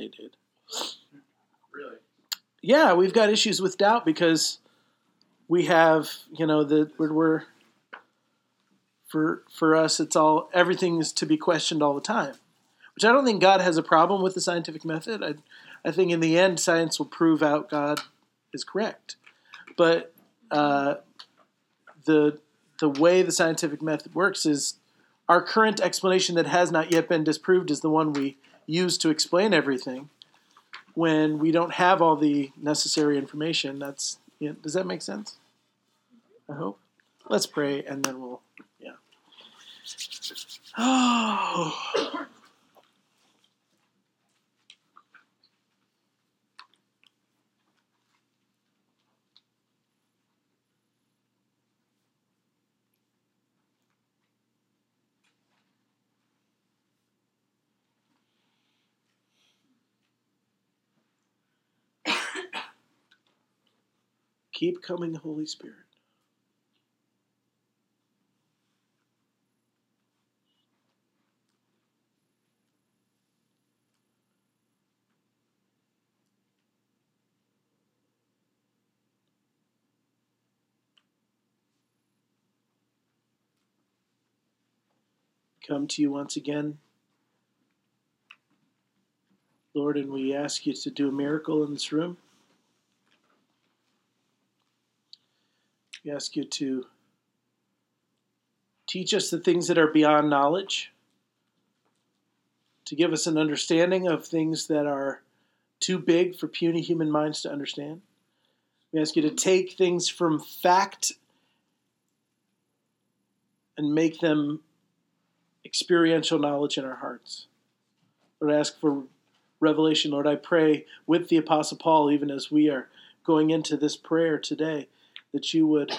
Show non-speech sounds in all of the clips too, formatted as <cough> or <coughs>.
they did. Really? Yeah, we've got issues with doubt because we have, you know, the we're, we're for for us it's all everything is to be questioned all the time. Which I don't think God has a problem with the scientific method. I I think in the end science will prove out God is correct. But uh, the the way the scientific method works is our current explanation that has not yet been disproved is the one we use to explain everything. When we don't have all the necessary information, that's does that make sense? I hope. Let's pray and then we'll yeah. <sighs> Oh. <coughs> Keep coming, Holy Spirit. Come to you once again, Lord, and we ask you to do a miracle in this room. We ask you to teach us the things that are beyond knowledge, to give us an understanding of things that are too big for puny human minds to understand. We ask you to take things from fact and make them experiential knowledge in our hearts. Lord, I ask for revelation. Lord, I pray with the Apostle Paul, even as we are going into this prayer today that you would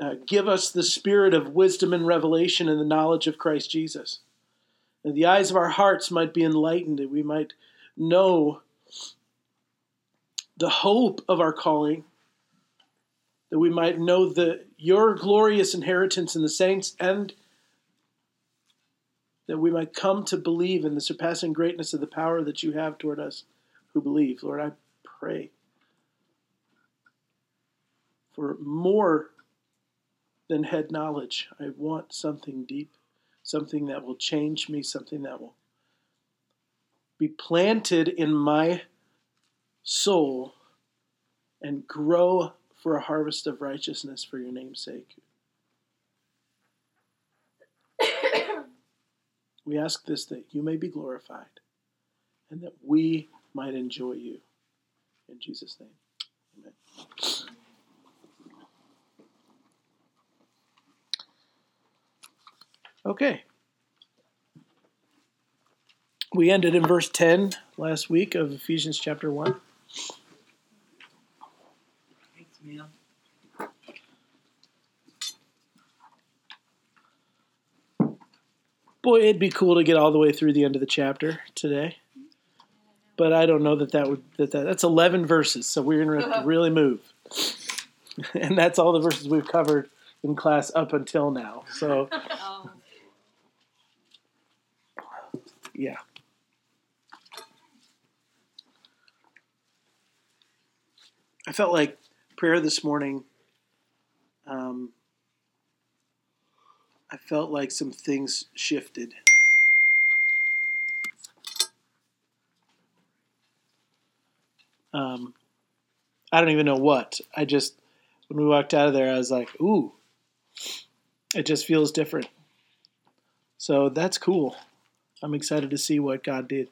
uh, give us the spirit of wisdom and revelation and the knowledge of Christ Jesus. That the eyes of our hearts might be enlightened, that we might know the hope of our calling, that we might know the your glorious inheritance in the saints, and that we might come to believe in the surpassing greatness of the power that you have toward us who believe. Lord, I pray for more than head knowledge. I want something deep, something that will change me, something that will be planted in my soul and grow for a harvest of righteousness for your name's sake. <coughs> we ask this that you may be glorified and that we might enjoy you. In Jesus' name, amen. Okay. We ended in verse 10 last week of Ephesians chapter 1. Thanks, man. Boy, it'd be cool to get all the way through the end of the chapter today. But I don't know that that would that, that that's 11 verses, so we're going to to <laughs> really move. <laughs> And that's all the verses we've covered in class up until now. So, <laughs> Oh, yeah. I felt like prayer this morning. Um, I felt like some things shifted. Um, I don't even know what. I just, when we walked out of there, I was like, ooh, it just feels different. So that's cool. I'm excited to see what God did.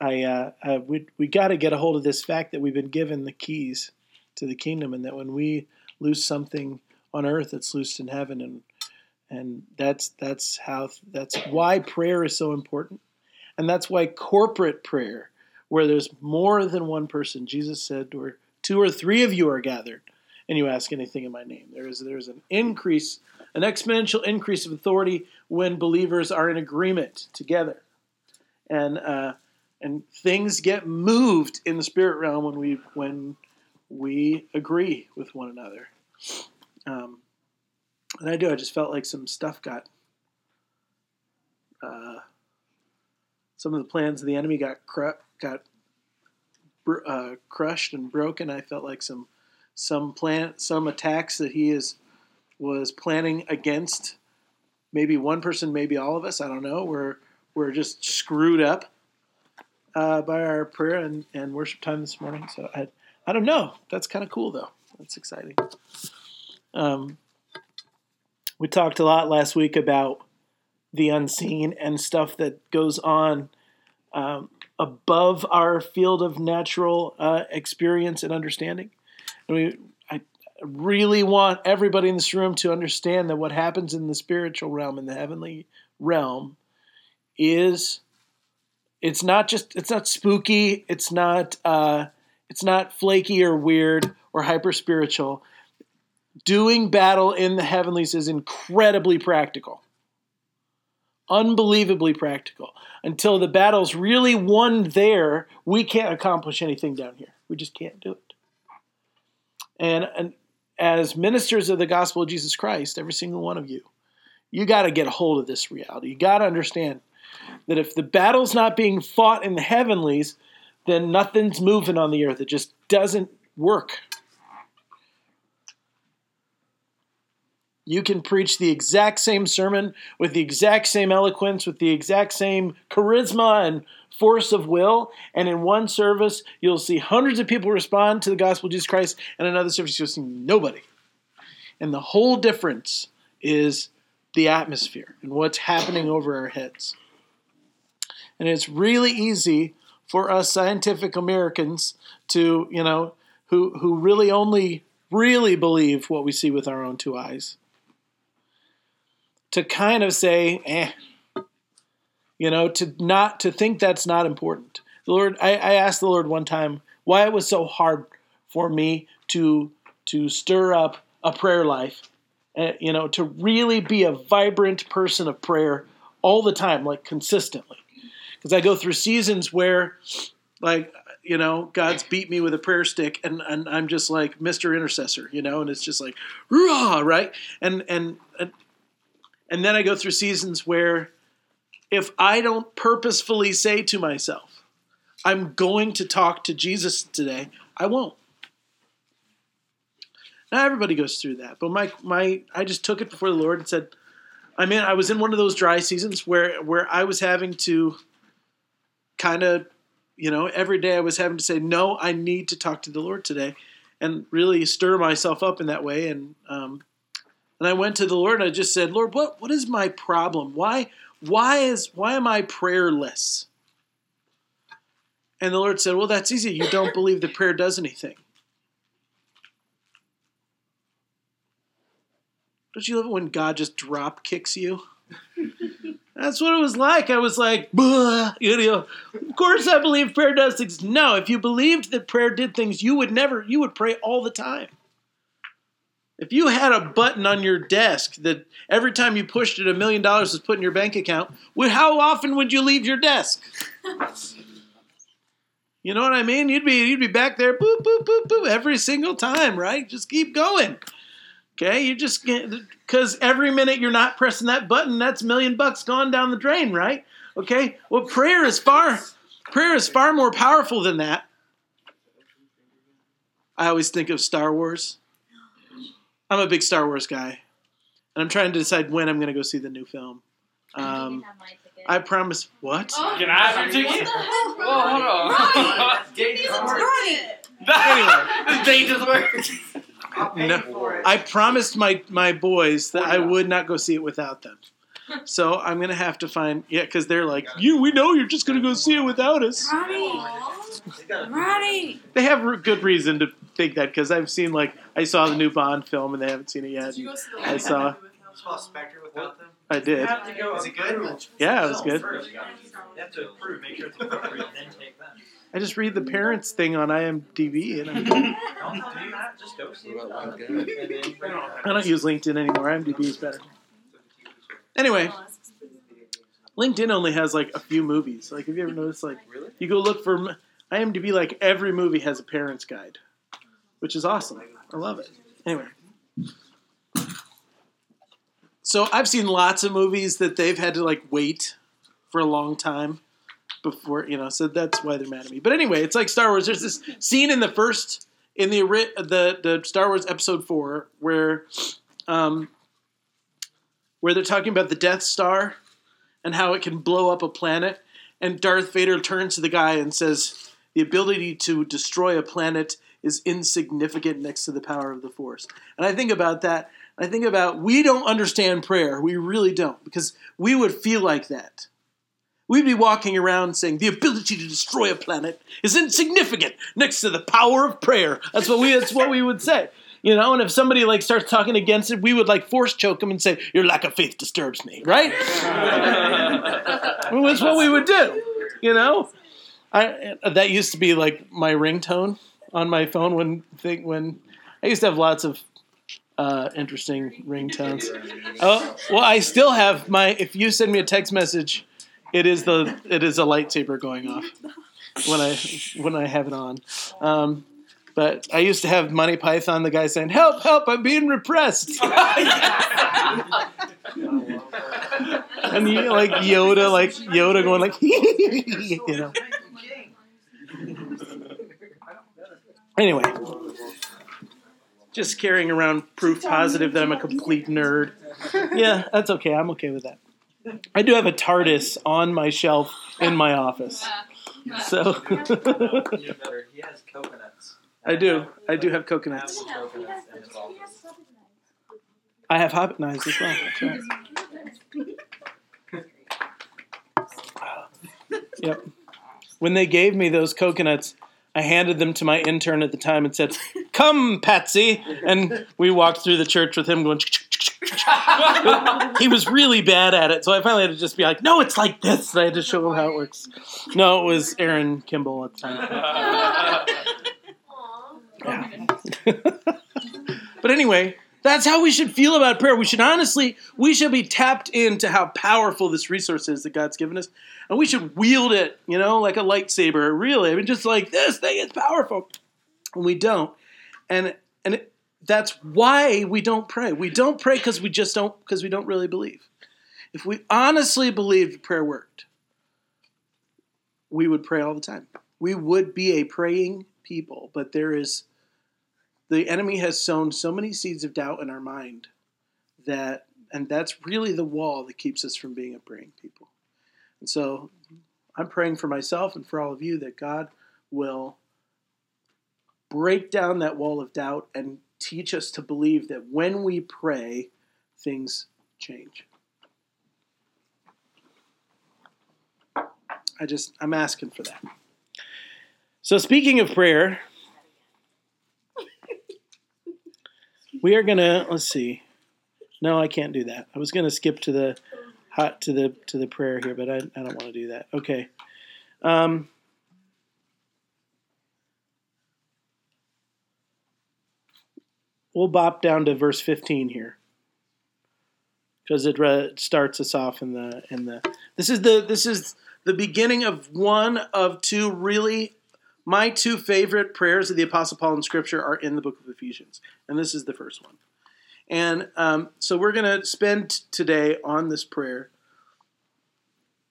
I, uh, I we we got to get a hold of this fact that we've been given the keys to the kingdom, and that when we lose something on earth, it's loosed in heaven, and and that's that's how that's why prayer is so important, and that's why corporate prayer, where there's more than one person, Jesus said, where two or three of you are gathered, and you ask anything in my name, there is there's an increase, an exponential increase of authority when believers are in agreement together, and. Uh, and things get moved in the spirit realm when we when we agree with one another. Um, and I do. I just felt like some stuff got. Uh, some of the plans of the enemy got cru- got uh, crushed and broken. I felt like some some plan some attacks that he is was planning against maybe one person, maybe all of us. I don't know. We're we're just screwed up uh, by our prayer and, and worship time this morning. So I I don't know. That's kind of cool though. That's exciting. Um, we talked a lot last week about the unseen and stuff that goes on um, above our field of natural uh, experience and understanding. And we, really want everybody in this room to understand that what happens in the spiritual realm, in the heavenly realm, is it's not just it's not spooky, it's not uh, it's not flaky or weird or hyper spiritual. Doing battle in the heavenlies is incredibly practical unbelievably practical. Until the battle's really won there, we can't accomplish anything down here. We just can't do it. And, and as ministers of the gospel of Jesus Christ, every single one of you, you got to get a hold of this reality. You got to understand that if the battle's not being fought in the heavenlies, then nothing's moving on the earth. It just doesn't work. You can preach the exact same sermon with the exact same eloquence, with the exact same charisma and force of will, and in one service, you'll see hundreds of people respond to the gospel of Jesus Christ, and another service, you'll see nobody. And the whole difference is the atmosphere and what's happening over our heads. And it's really easy for us scientific Americans to, you know, who, who really only really believe what we see with our own two eyes to kind of say, eh, you know, to not to think that's not important. The Lord, I, I asked the Lord one time why it was so hard for me to to stir up a prayer life, uh, you know, to really be a vibrant person of prayer all the time, like consistently. Because I go through seasons where, like, you know, God's beat me with a prayer stick, and, and I'm just like Mr. Intercessor, you know, and it's just like, rah, right? And, and and and then I go through seasons where if I don't purposefully say to myself, I'm going to talk to Jesus today, I won't. Now everybody goes through that, but my my I just took it before the Lord and said, I mean, I was in one of those dry seasons where where I was having to kind of, you know, every day I was having to say, no, I need to talk to the Lord today, and really stir myself up in that way, and um, and I went to the Lord and I just said, Lord, what, what is my problem? Why, why, is, why am I prayerless? And the Lord said, Well, that's easy. You don't believe that prayer does anything. Don't you love it when God just drop kicks you? <laughs> That's what it was like. I was like, you know, of course I believe prayer does things. No, if you believed that prayer did things, you would never, you would pray all the time. If you had a button on your desk that every time you pushed it, a million dollars was put in your bank account, how often would you leave your desk? You know what I mean? You'd be you'd be back there, boop boop boop boop, every single time, right? Just keep going. Okay, you just because every minute you're not pressing that button, that's a million bucks gone down the drain, right? Okay. Well, prayer is far prayer is far more powerful than that. I always think of Star Wars. I'm a big Star Wars guy, and I'm trying to decide when I'm going to go see the new film. Um, I promise. What? Oh, Can I have your ticket? Whoa, hold on. <laughs> Date <laughs> This date doesn't work. No, I promised my my boys that I would not go see it without them. <laughs> So I'm gonna have to find yeah, because they're like, you. We know you're just gonna go see it without us. Roddy, Roddy. They have good reason to think that because I've seen like I saw the new Bond film and they haven't seen it yet. I saw. saw Spectre without them? I did. You have to go. Is it good? Yeah, it was good. First, you have to approve, make sure it's appropriate, then take them. I just read the parents thing on IMDb and I'm, Don't do that. Just go see it. I don't use LinkedIn anymore. IMDb is better. Anyway, LinkedIn only has like a few movies. Like, have you ever noticed? Like, you go look for m- IMDb. Like every movie has a parent's guide, which is awesome. I love it. Anyway, so I've seen lots of movies that they've had to like wait for a long time before you know. So that's why they're mad at me. But anyway, it's like Star Wars. There's this scene in the first in the the the Star Wars Episode Four where um, where they're talking about the Death Star and how it can blow up a planet, and Darth Vader turns to the guy and says, "The ability to destroy a planet." Is insignificant next to the power of the Force. And I think about that. I think about we don't understand prayer. We really don't because we would feel like that. We'd be walking around saying the ability to destroy a planet is insignificant next to the power of prayer. That's what we that's what we would say. You know, and if somebody like starts talking against it, we would like force choke them and say, "Your lack of faith disturbs me." Right? that's what we would do. You know, I that used to be like my ringtone on my phone when thing when I used to have lots of uh, interesting ringtones. Oh, well, I still have my. If you send me a text message, it is the it is a lightsaber going off when I when I have it on. Um, but I used to have Monty Python, the guy saying, "Help! Help! I'm being repressed." <laughs> and you like Yoda, like Yoda going like, <laughs> you know. <laughs> Anyway, just carrying around proof positive that I'm a complete nerd. <laughs> Yeah, that's okay. I'm okay with that. I do have a TARDIS on my shelf in my office. So <laughs> he has coconuts. I do. I do have coconuts. Apple coconuts in his office. I have hobbit knives as well. Right. <laughs> Yep. When they gave me those coconuts, I handed them to my intern at the time and said, "Come, Patsy," and we walked through the church with him going. he was really bad at it, so I finally had to just be like, "No, it's like this." And I had to show him how it works. No, it was Aaron Kimball at the time. but anyway, that's how we should feel about prayer. We should honestly, we should be tapped into how powerful this resource is that God's given us, and we should wield it, you know, like a lightsaber. Really, I mean, just like this thing is powerful, and we don't, and and it, that's why we don't pray. We don't pray because we just don't because we don't really believe. If we honestly believed prayer worked, we would pray all the time. We would be a praying people, but there is the enemy has sown so many seeds of doubt in our mind that and that's really the wall that keeps us from being a praying people. And so I'm praying for myself and for all of you that God will break down that wall of doubt and teach us to believe that when we pray, things change. I just, I'm asking for that. So, speaking of prayer, we are gonna let's see. No, I can't do that. I was gonna skip to the hot to the to the prayer here, but I, I don't want to do that. Okay. Um, we'll bop down to verse 15 here because it re- starts us off in the in the this is the this is the beginning of one of two really my two favorite prayers of the apostle paul in scripture are in the book of ephesians and this is the first one and um, so we're going to spend today on this prayer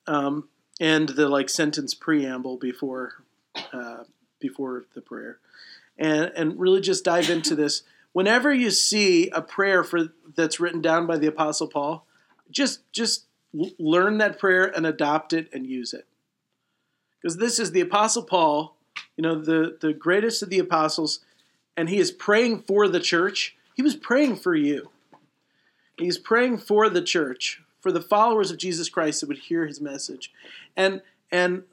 um, and the like sentence preamble before uh, before the prayer. And and really just dive into this. Whenever you see a prayer for that's written down by the apostle paul just just learn that prayer and adopt it and use it. Because this is the apostle paul you know the the greatest of the apostles and he is praying for the church he was praying for you. He's praying for the church for the followers of jesus christ that would hear his message. And and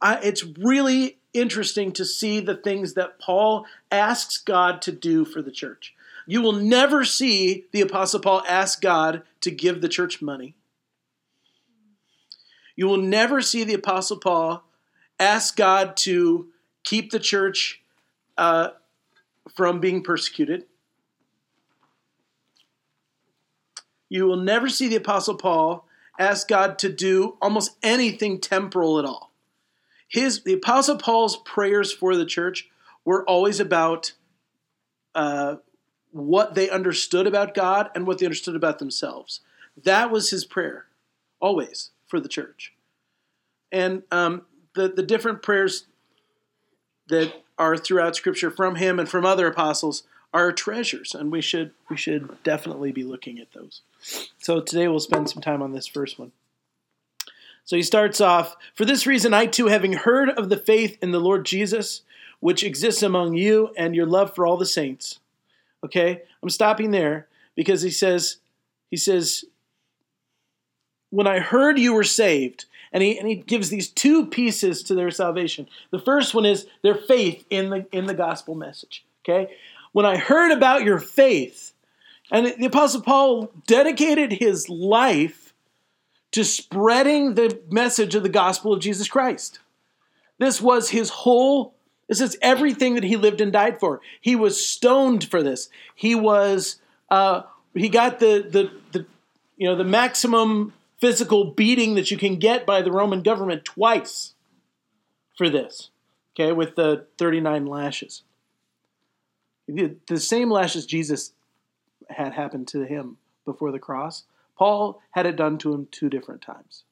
I, it's really interesting to see the things that paul asks god to do for the church. You will never see the apostle paul ask god to give the church money. You will never see the apostle paul ask god to keep the church uh, from being persecuted. You will never see the Apostle Paul ask God to do almost anything temporal at all. His the Apostle Paul's prayers for the church were always about uh, what they understood about God and what they understood about themselves. That was his prayer, always for the church. And um, the, the different prayers that are throughout Scripture from him and from other apostles are treasures, and we should we should definitely be looking at those. So today we'll spend some time on this first one. So he starts off, For this reason, I too, having heard of the faith in the Lord Jesus, which exists among you, and your love for all the saints. Okay, I'm stopping there because he says, he says, when I heard you were saved, and he, and he gives these two pieces to their salvation. The first one is their faith in the in the gospel message. Okay, when I heard about your faith, and the apostle Paul dedicated his life to spreading the message of the gospel of Jesus Christ. This was his whole. This is everything that he lived and died for. He was stoned for this. He was. Uh, he got the the the you know the maximum physical beating that you can get by the Roman government twice for this, okay, with the 39 lashes. The, the same lashes Jesus had happened to him before the cross, Paul had it done to him two different times.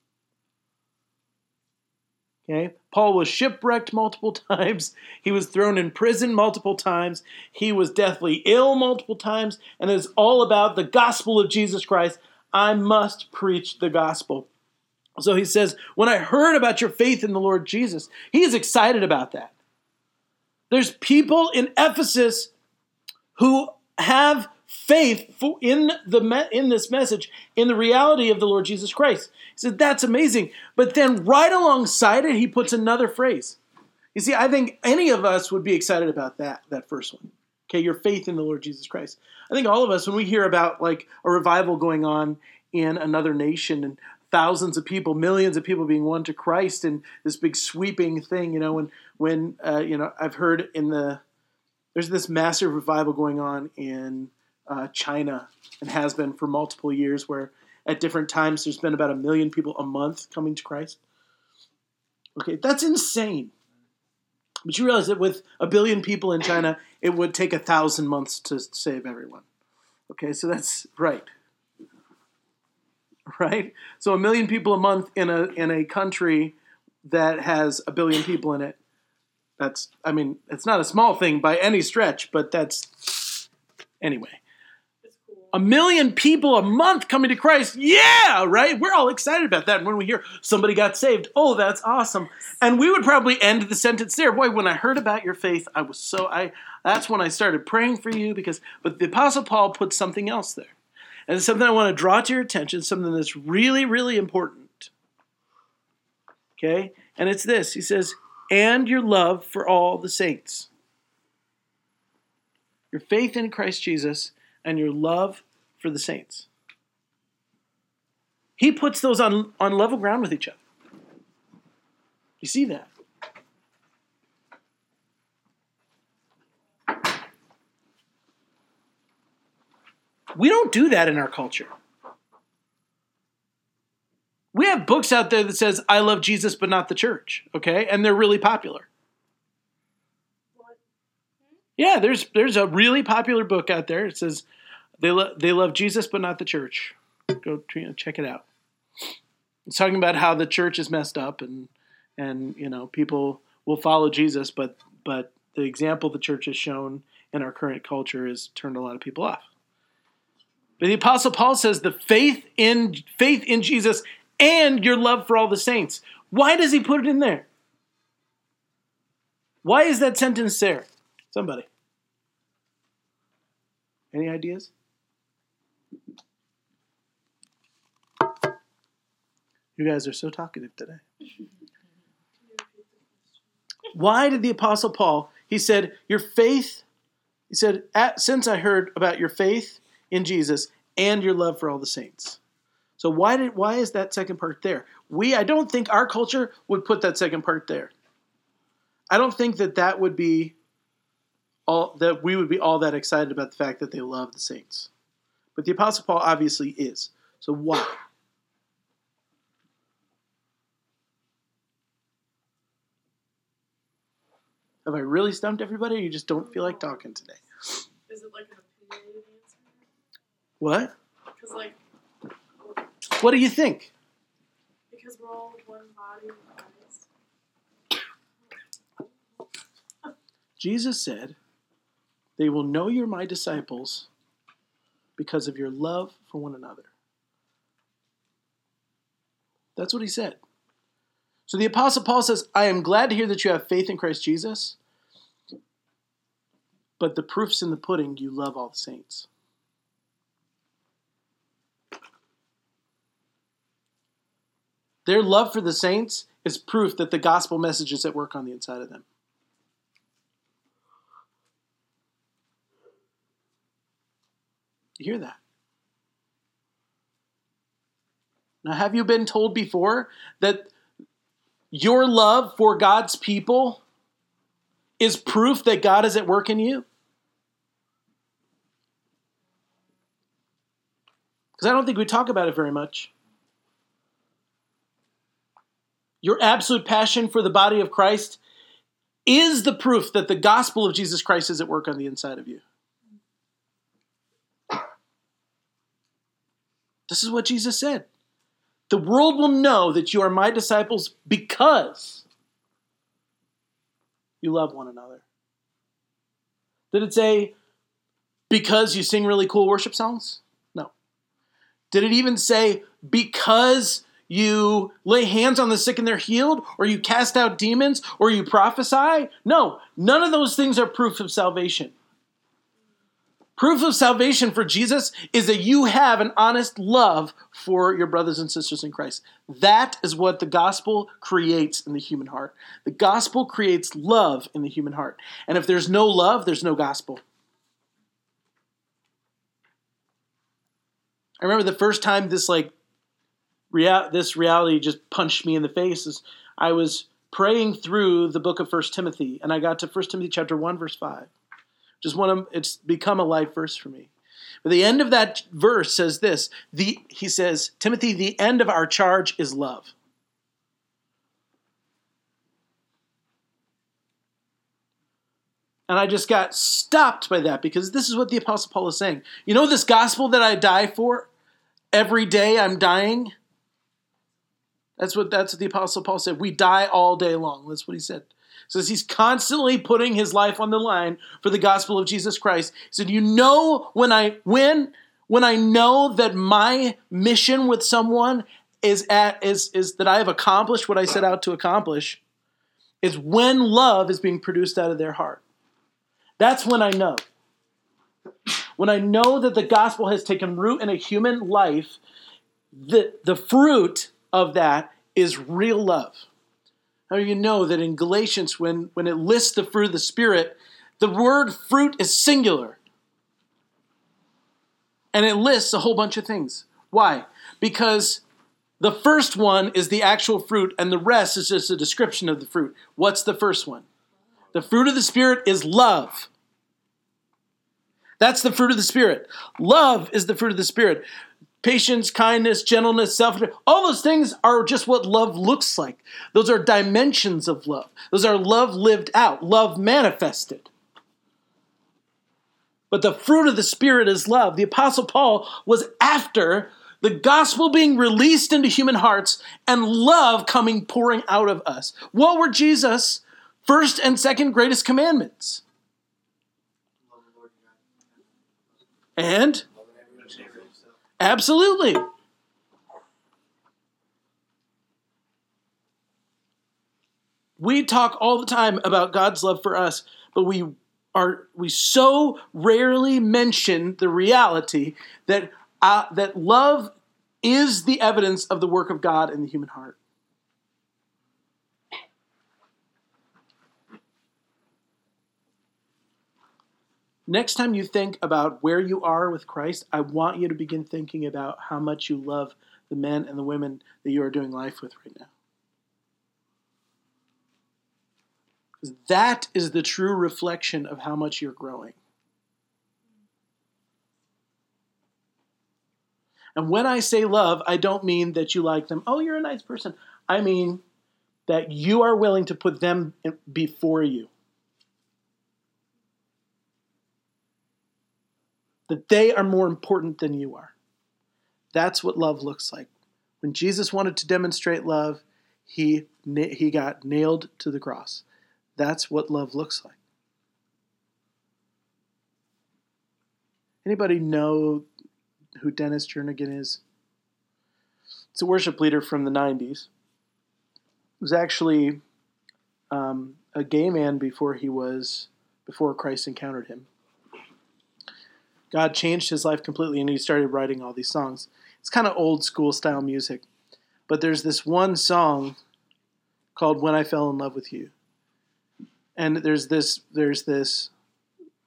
Okay? Paul was shipwrecked multiple <laughs> times. He was thrown in prison multiple times. He was deathly ill multiple times. And it's all about the gospel of Jesus Christ I must preach the gospel. So he says, When I heard about your faith in the Lord Jesus, he is excited about that. There's people in Ephesus who have faith in the in this message in the reality of the Lord Jesus Christ. He said that's amazing. But then right alongside it he puts another phrase. You see, I think any of us would be excited about that that first one. Okay, your faith in the Lord Jesus Christ. I think all of us, when we hear about like a revival going on in another nation and thousands of people, millions of people being won to Christ, and this big sweeping thing, you know, when when uh, you know, I've heard in the there's this massive revival going on in uh, China and has been for multiple years, where at different times there's been about a million people a month coming to Christ. Okay, that's insane. But you realize that with a billion people in China, it would take a thousand months to save everyone. Okay, so that's right. Right? So a million people a month in a in a country that has a billion people in it. That's I mean, it's not a small thing by any stretch, but that's anyway a million people a month coming to Christ. Yeah, right? We're all excited about that. And when we hear somebody got saved, oh, that's awesome. And we would probably end the sentence there. Boy, when I heard about your faith, I was so I that's when I started praying for you because but the apostle Paul put something else there. And it's something I want to draw to your attention, something that's really really important. Okay? And it's this. He says, "And your love for all the saints." Your faith in Christ Jesus and your love for the saints. He puts those on, on level ground with each other. You see that? We don't do that in our culture. We have books out there that says I love Jesus but not the church, okay? And they're really popular. Yeah, there's there's a really popular book out there. It says they lo- they love Jesus but not the church. Go check it out. It's talking about how the church is messed up and and you know people will follow Jesus, but but the example the church has shown in our current culture has turned a lot of people off. But the apostle Paul says the faith in faith in Jesus and your love for all the saints. Why does he put it in there? Why is that sentence there? Somebody. Any ideas? You guys are so talkative today. Why did the Apostle Paul, he said, Your faith, he said, since I heard about your faith in Jesus and your love for all the saints. So why did why is that second part there? We I don't think our culture would put that second part there. I don't think that that would be all that we would be all that excited about the fact that they love the saints. But the apostle Paul obviously is. So why? Have I really stumped everybody, or you just don't feel like talking today? Is it like an opinionated answer? What? Because like, What do you think? because we're all one body Jesus said, They will know you're my disciples because of your love for one another. That's what he said. So the Apostle Paul says, I am glad to hear that you have faith in Christ Jesus, but the proof's in the pudding, you love all the saints. Their love for the saints is proof that the gospel message is at work on the inside of them. You hear that? Now, have you been told before that your love for God's people is proof that God is at work in you? Because I don't think we talk about it very much. Your absolute passion for the body of Christ is the proof that the gospel of Jesus Christ is at work on the inside of you. This is what Jesus said. The world will know that you are my disciples because you love one another. Did it say because you sing really cool worship songs? No. Did it even say because you lay hands on the sick and they're healed, or you cast out demons, or you prophesy? No, none of those things are proof of salvation. Proof of salvation for Jesus is that you have an honest love for your brothers and sisters in Christ. That is what the gospel creates in the human heart. The gospel creates love in the human heart. And if there's no love, there's no gospel. I remember the first time this like real this reality just punched me in the face is I was praying through the book of First Timothy and I got to First Timothy chapter 1 verse 5 just one of it's become a life verse for me. But the end of that verse says this. The he says, Timothy, the end of our charge is love. And I just got stopped by that because this is what the Apostle Paul is saying. You know this gospel that I die for? Every day I'm dying. That's what that's what the Apostle Paul said. We die all day long. That's what he said says he's constantly putting his life on the line for the gospel of Jesus Christ. He said, "You know when I when when I know that my mission with someone is at is is that I have accomplished what I set out to accomplish, is when love is being produced out of their heart. That's when I know. When I know that the gospel has taken root in a human life, the, the fruit of that is real love. How do you know that in Galatians, when, when it lists the fruit of the Spirit, the word fruit is singular? And it lists a whole bunch of things. Why? Because the first one is the actual fruit, and the rest is just a description of the fruit. What's the first one? The fruit of the Spirit is love. That's the fruit of the Spirit. Love is the fruit of the Spirit. Patience, kindness, gentleness, self all those things are just what love looks like. Those are dimensions of love. Those are love lived out, love manifested. But the fruit of the Spirit is love. The Apostle Paul was after the gospel being released into human hearts and love coming pouring out of us. What were Jesus' first and second greatest commandments? And absolutely. We talk all the time about God's love for us, but we are we so rarely mention the reality that uh, that love is the evidence of the work of God in the human heart. Next time you think about where you are with Christ, I want you to begin thinking about how much you love the men and the women that you are doing life with right now. That is the true reflection of how much you're growing. And when I say love, I don't mean that you like them. Oh, you're a nice person. I mean that you are willing to put them before you. that they are more important than you are. That's what love looks like. When Jesus wanted to demonstrate love, he, he got nailed to the cross. That's what love looks like. Anybody know who Dennis Jernigan is? It's a worship leader from the 90s. He was actually um, a gay man before he was, before Christ encountered him. God changed his life completely and he started writing all these songs. It's kind of old school style music. But there's this one song called When I Fell in Love with You. And there's this there's this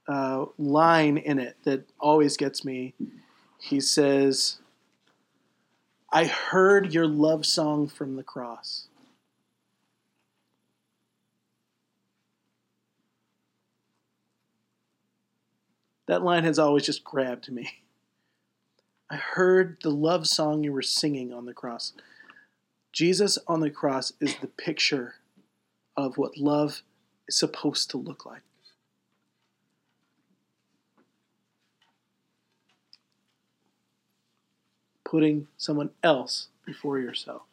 uh, line in it that always gets me. He says, I heard your love song from the cross. That line has always just grabbed me. I heard the love song you were singing on the cross. Jesus on the cross is the picture of what love is supposed to look like. Putting someone else before yourself.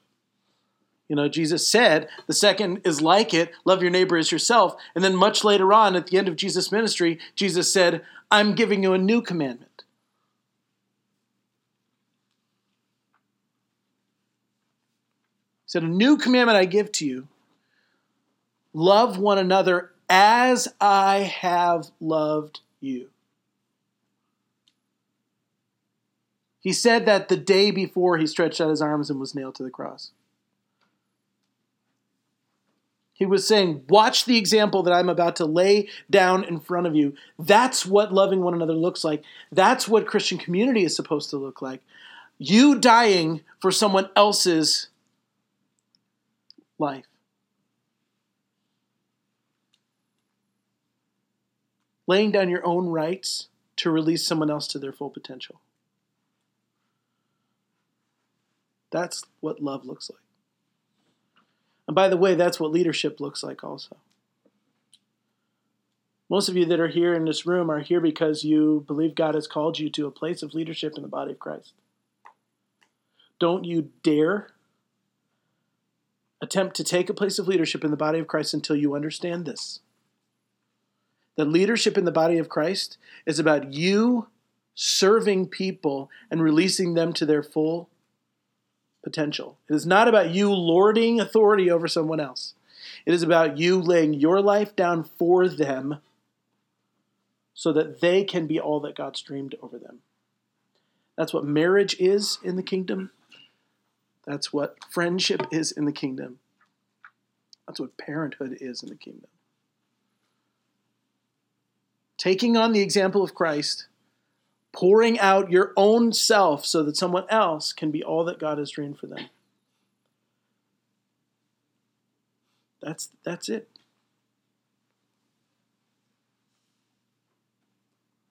You know, Jesus said the second is like it love your neighbor as yourself. And then much later on, at the end of Jesus' ministry, Jesus said, I'm giving you a new commandment. He said, A new commandment I give to you love one another as I have loved you. He said that the day before he stretched out his arms and was nailed to the cross. He was saying, Watch the example that I'm about to lay down in front of you. That's what loving one another looks like. That's what Christian community is supposed to look like. You dying for someone else's life. Laying down your own rights to release someone else to their full potential. That's what love looks like. And by the way, that's what leadership looks like also. Most of you that are here in this room are here because you believe God has called you to a place of leadership in the body of Christ. Don't you dare attempt to take a place of leadership in the body of Christ until you understand this. That leadership in the body of Christ is about you serving people and releasing them to their full potential. It is not about you lording authority over someone else. It is about you laying your life down for them so that they can be all that God's dreamed over them. That's what marriage is in the kingdom. That's what friendship is in the kingdom. That's what parenthood is in the kingdom. Taking on the example of Christ, pouring out your own self so that someone else can be all that God has dreamed for them. That's, that's it.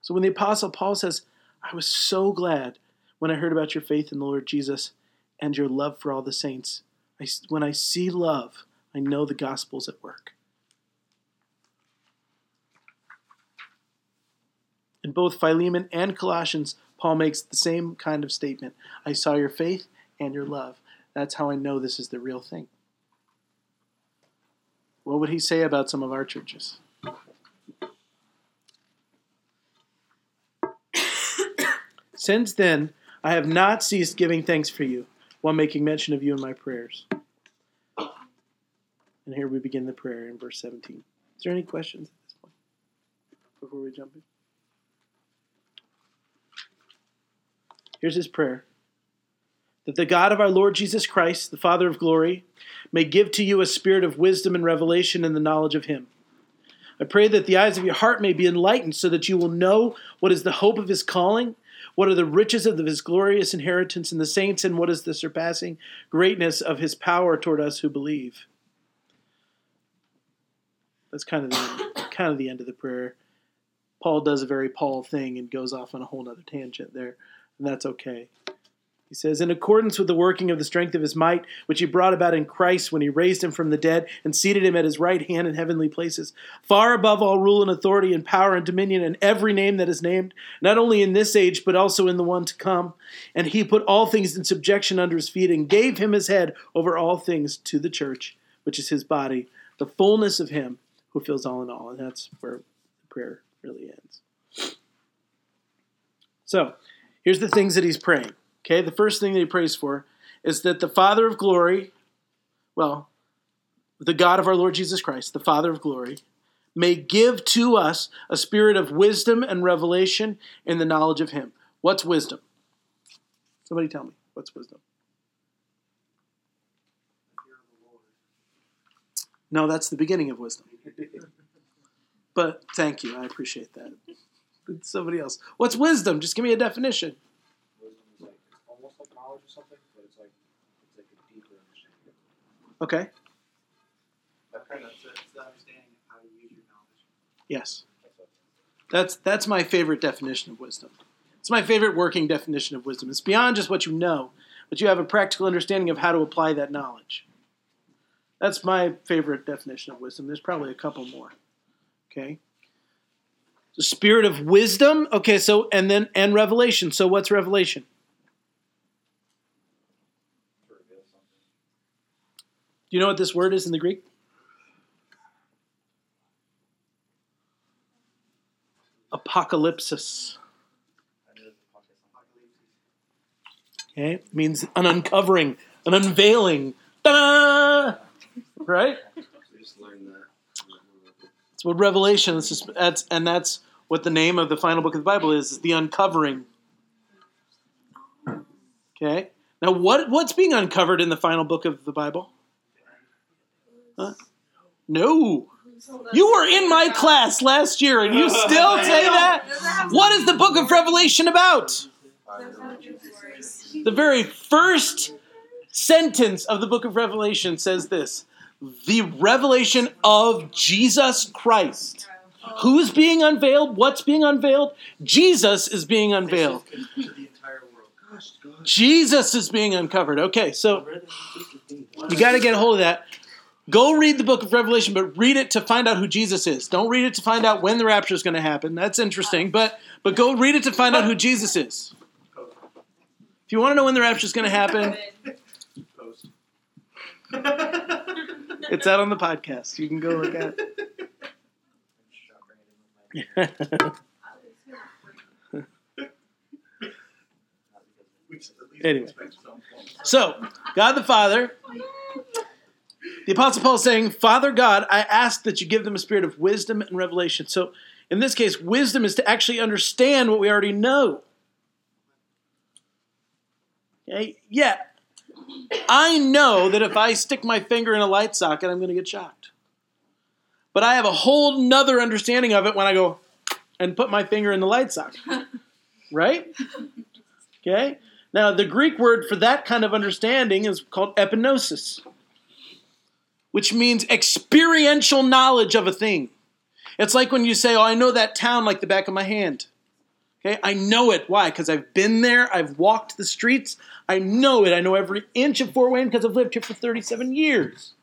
So when the Apostle Paul says, I was so glad when I heard about your faith in the Lord Jesus and your love for all the saints. I, when I see love, I know the gospel's at work. In both Philemon and Colossians, Paul makes the same kind of statement I saw your faith and your love. That's how I know this is the real thing. What would he say about some of our churches? <coughs> Since then, I have not ceased giving thanks for you while making mention of you in my prayers. And here we begin the prayer in verse 17. Is there any questions at this point before we jump in? Here's his prayer that the God of our Lord Jesus Christ, the Father of glory, may give to you a spirit of wisdom and revelation in the knowledge of him. I pray that the eyes of your heart may be enlightened so that you will know what is the hope of his calling what are the riches of his glorious inheritance in the saints, and what is the surpassing greatness of his power toward us who believe? That's kind of the <coughs> kind of the end of the prayer. Paul does a very Paul thing and goes off on a whole other tangent there, and that's okay. He says, In accordance with the working of the strength of his might, which he brought about in Christ when he raised him from the dead and seated him at his right hand in heavenly places, far above all rule and authority and power and dominion and every name that is named, not only in this age, but also in the one to come. And he put all things in subjection under his feet and gave him his head over all things to the church, which is his body, the fullness of him who fills all in all. And that's where the prayer really ends. So, here's the things that he's praying. Okay, the first thing that he prays for is that the Father of glory, well, the God of our Lord Jesus Christ, the Father of glory, may give to us a spirit of wisdom and revelation in the knowledge of him. What's wisdom? Somebody tell me. What's wisdom? No, that's the beginning of wisdom. But thank you. I appreciate that. Somebody else. What's wisdom? Just give me a definition. Wisdom is like almost like knowledge or something, but it's like it's like a deeper understanding. Okay. Okay, that's the understanding of how to use your knowledge. Yes. That's that's my favorite definition of wisdom. It's my favorite working definition of wisdom. It's beyond just what you know, but you have a practical understanding of how to apply that knowledge. That's my favorite definition of wisdom. There's probably a couple more. Okay. The spirit of wisdom. Okay, so and then and revelation. So what's revelation? to reveal something. Do you know what this word is in the Greek? Apocalypsis. I knew it was a pocket something. Okay, it means an uncovering, an unveiling. Ta-da! Right? We just learned that. That's what Revelation is. That's and that's what the name of the final book of the Bible is: is the uncovering. Okay. Now, what what's being uncovered in the final book of the Bible? Huh? No, you were in my class last year, and you still <laughs> say that. What is the book of Revelation about? The very first sentence of the book of Revelation says this the revelation of Jesus Christ. Who's being unveiled? What's being unveiled? Jesus is being unveiled. To the entire world. Gosh, gosh. Jesus is being uncovered. Okay, so you got to get a hold of that. Go read the book of Revelation, but read it to find out who Jesus is. Don't read it to find out when the rapture is going to happen. That's interesting, but but go read it to find out who Jesus is. If you want to know when the rapture is going to happen, <laughs> it's out on the podcast. You can go look at I'm shocked bringing it in with my it. not because We should at least Anyway. So, God the Father, the Apostle Paul is saying, Father God, I ask that you give them a spirit of wisdom and revelation. So, in this case, wisdom is to actually understand what we already know. Okay? Yeah. I know that if I stick my finger in a light socket, I'm going to get shocked. But I have a whole nother understanding of it when I go and put my finger in the light socket. <laughs> Right? Okay? Now, the Greek word for that kind of understanding is called epignosis, which means experiential knowledge of a thing. It's like when you say, Oh, I know that town like the back of my hand. Okay, I know it. Why? Because I've been there, I've walked the streets, I know it. I know every inch of Fort Wayne because I've lived here for 37 years.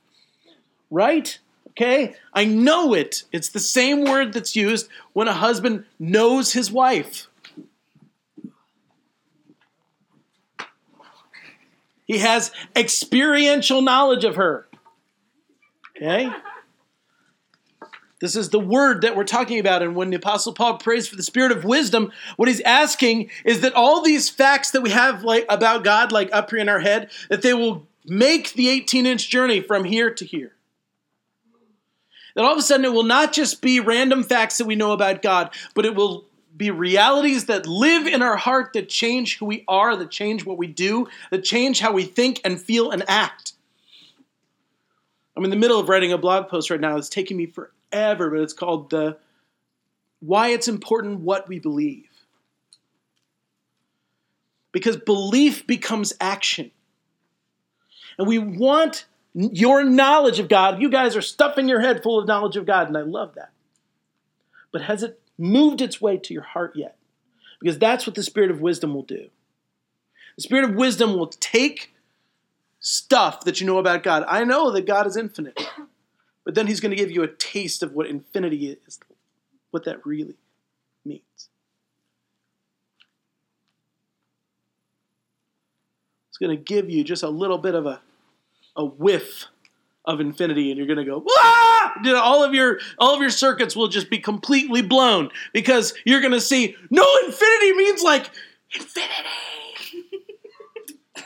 Right? Okay? I know it. It's the same word that's used when a husband knows his wife. He has experiential knowledge of her. Okay? This is the word that we're talking about. And when the Apostle Paul prays for the spirit of wisdom, what he's asking is that all these facts that we have like about God, like up here in our head, that they will make the 18-inch journey from here to here. That all of a sudden it will not just be random facts that we know about God, but it will be realities that live in our heart that change who we are, that change what we do, that change how we think and feel and act. I'm in the middle of writing a blog post right now. It's taking me forever, but it's called the Why It's Important What We Believe. Because belief becomes action. And we want your knowledge of God. You guys are stuffing your head full of knowledge of God, and I love that. But has it moved its way to your heart yet? Because that's what the Spirit of wisdom will do. The Spirit of wisdom will take stuff that you know about God. I know that God is infinite, but then He's going to give you a taste of what infinity is, what that really means. It's going to give you just a little bit of a, a whiff of infinity, and you're going to go, ah! all of your all of your circuits will just be completely blown because you're gonna see no infinity means like infinity.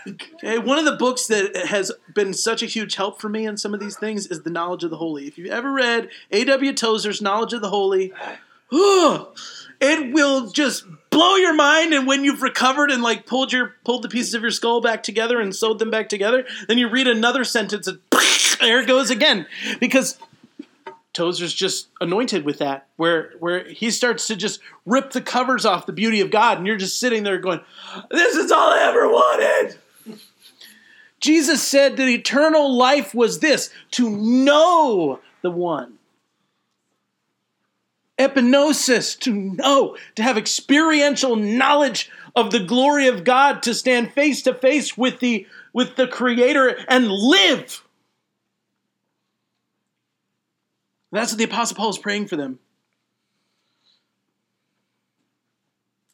<laughs> okay, one of the books that has been such a huge help for me in some of these things is the knowledge of the holy. If you've ever read A.W. Tozer's Knowledge of the Holy, <sighs> it will just blow your mind and when you've recovered and like pulled your pulled the pieces of your skull back together and sewed them back together then you read another sentence and <laughs> there it goes again. Because Tozer's just anointed with that where where he starts to just rip the covers off the beauty of God and you're just sitting there going this is all I ever wanted. Jesus said that eternal life was this to know the one epignosis, to know, to have experiential knowledge of the glory of God, to stand face to face with the with the Creator and live. That's what the Apostle Paul is praying for them.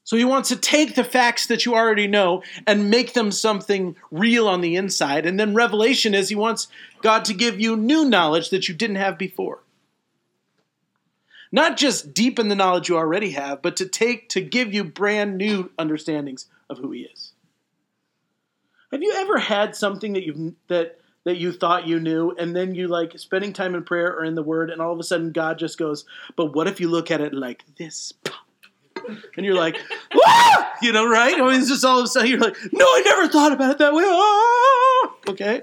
So he wants to take the facts that you already know and make them something real on the inside. And then revelation is he wants God to give you new knowledge that you didn't have before not just deepen the knowledge you already have, but to take to give you brand new understandings of who he is. Have you ever had something that you that that you thought you knew, and then you like spending time in prayer or in the Word, and all of a sudden God just goes, "But what if you look at it like this?" And you're like, Wah! you know, right? I mean, it's just all of a sudden you're like, "No, I never thought about it that way." Ah! Okay.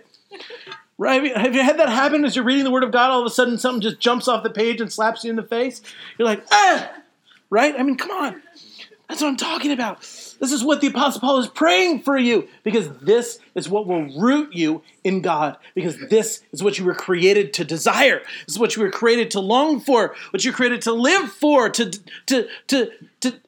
Right? Have you had that happen as you're reading the Word of God? All of a sudden, something just jumps off the page and slaps you in the face. You're like, ah! Right? I mean, come on. That's what I'm talking about. This is what the Apostle Paul is praying for you because this is what will root you in God. Because this is what you were created to desire. This is what you were created to long for. What you're created to live for. To to to to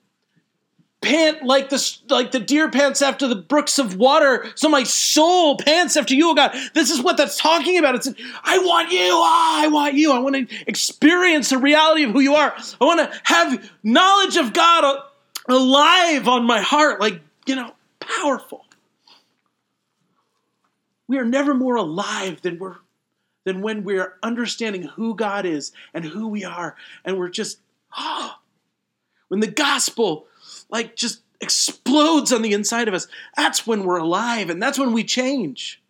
pant like the like the deer pants after the brooks of water. So my soul pants after you, oh God. This is what that's talking about. It's I want you. Ah, I want you. I want to experience the reality of who you are. I want to have knowledge of God alive on my heart, like you know, powerful. We are never more alive than we're than when we're understanding who God is and who we are, and we're just ah. <gasps> When the gospel like just explodes on the inside of us, that's when we're alive and that's when we change.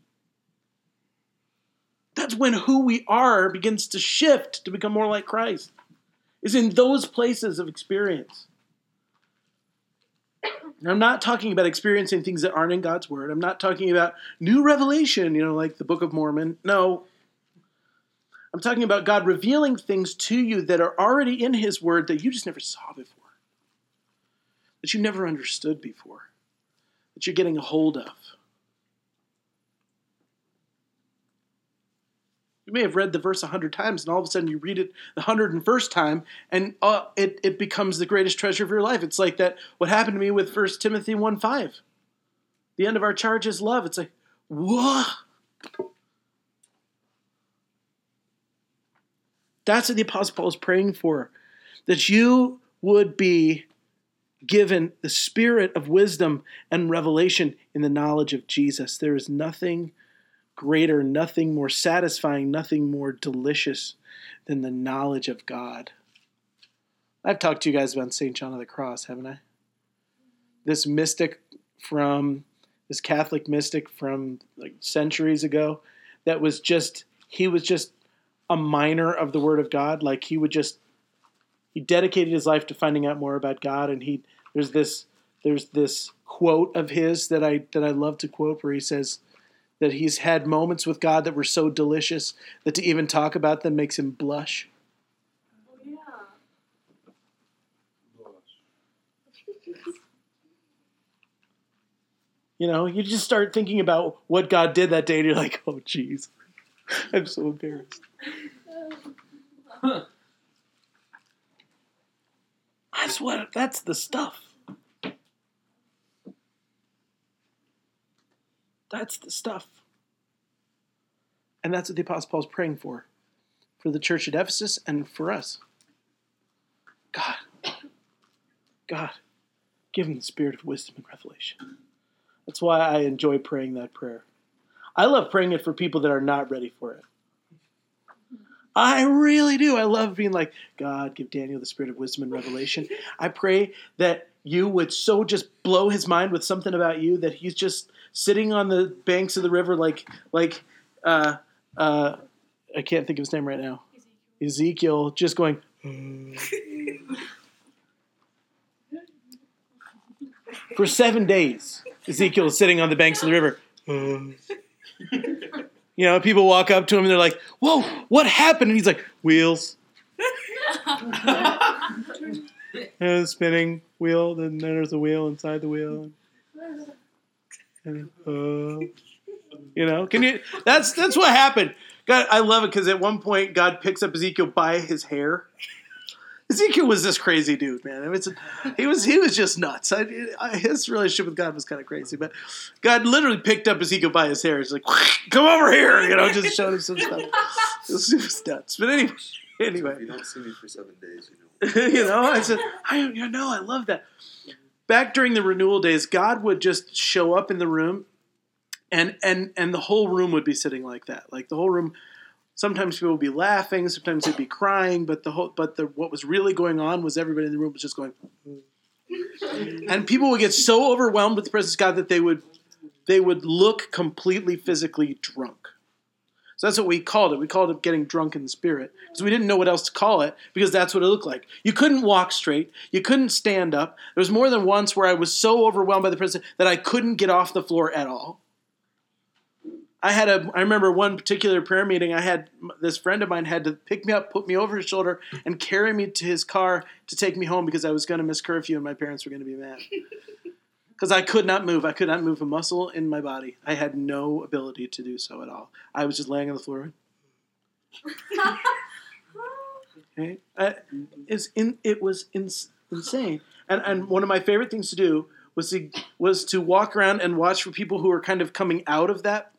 That's when who we are begins to shift to become more like Christ. Is in those places of experience. And I'm not talking about experiencing things that aren't in God's word. I'm not talking about new revelation, you know, like the Book of Mormon. No. I'm talking about God revealing things to you that are already in his word that you just never saw before that you never understood before, that you're getting a hold of. You may have read the verse a hundred times, and all of a sudden you read it the hundred and first time, and uh, it, it becomes the greatest treasure of your life. It's like that. What happened to me with First Timothy one five. The end of our charge is love. It's like, what? That's what the Apostle Paul is praying for, that you would be given the spirit of wisdom and revelation in the knowledge of Jesus. There is nothing greater, nothing more satisfying, nothing more delicious than the knowledge of God. I've talked to you guys about St. John of the Cross, haven't I? This mystic from this Catholic mystic from like centuries ago that was just he was just a miner of the word of God like he would just he dedicated his life to finding out more about God and he there's this there's this quote of his that I that I love to quote where he says that he's had moments with God that were so delicious that to even talk about them makes him blush. Oh, yeah. You know, you just start thinking about what God did that day and you're like, "Oh jeez. <laughs> I'm so embarrassed." Huh. <laughs> That's what that's the stuff. That's the stuff. And that's what the Apostle Paul's praying for. For the church at Ephesus and for us. God. God. Give him the spirit of wisdom and revelation. That's why I enjoy praying that prayer. I love praying it for people that are not ready for it. I really do. I love being like, God, give Daniel the spirit of wisdom and revelation. I pray that you would so just blow his mind with something about you that he's just sitting on the banks of the river like like uh uh I can't think of his name right now. Ezekiel just going for seven days. Ezekiel is sitting on the banks of the river. You know, people walk up to him and they're like, "Whoa, what happened?" And he's like, "Wheels." <laughs> Spinning wheel, then there's a wheel inside the wheel. Uh, you know, can you? That's that's what happened. God, I love it because at one point God picks up Ezekiel by his hair. Ezekiel was this crazy dude, man. I mean, it's, he was he was just nuts. I, I, his relationship with God was kind of crazy, but God literally picked up Ezekiel by his hair. He's like, "Come over here," you know, just showed him some stuff. It was, it was nuts. But anyway, anyway, If you don't see me for seven days, you know. <laughs> you know, I said, I you know, I love that. Back during the renewal days, God would just show up in the room, and and and the whole room would be sitting like that. Like the whole room. Sometimes people would be laughing, sometimes they'd be crying, but the whole but the what was really going on was everybody in the room was just going. <laughs> and people would get so overwhelmed with the presence of God that they would they would look completely physically drunk. So that's what we called it. We called it getting drunk in the spirit because we didn't know what else to call it because that's what it looked like. You couldn't walk straight. You couldn't stand up. There was more than once where I was so overwhelmed by the presence that I couldn't get off the floor at all. I had a. I remember one particular prayer meeting. I had this friend of mine had to pick me up, put me over his shoulder, and carry me to his car to take me home because I was going to miss curfew and my parents were going to be mad. Because I could not move. I could not move a muscle in my body. I had no ability to do so at all. I was just laying on the floor. <laughs> Okay, I, it's in, it was ins insane. And and one of my favorite things to do was to was to walk around and watch for people who were kind of coming out of that,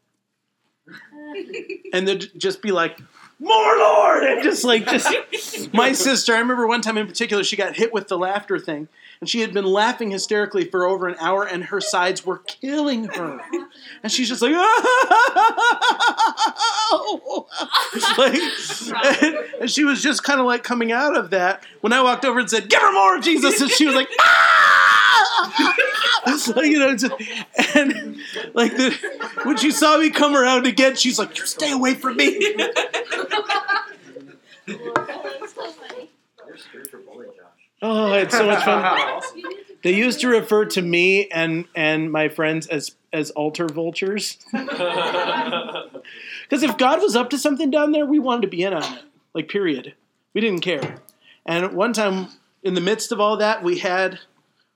<laughs> and they'd just be like, "More Lord!" and <laughs> just like just. <laughs> My sister, I remember one time in particular, she got hit with the laughter thing, and she had been laughing hysterically for over an hour, and her sides were killing her, and she's just like, <laughs> like and, and she was just kind of like coming out of that when I walked over and said, "Give her more, Jesus," and she was like, "Ah!" <laughs> Like, you know, just, and like the, when she saw me come around again, she's like, "You stay away from me." You're spiritual bully, Josh. Oh, it's so much fun. <laughs> They used to refer to me and and my friends as as altar vultures. <laughs> Because if God was up to something down there, we wanted to be in on it. Like, period. We didn't care. And one time, in the midst of all that, we had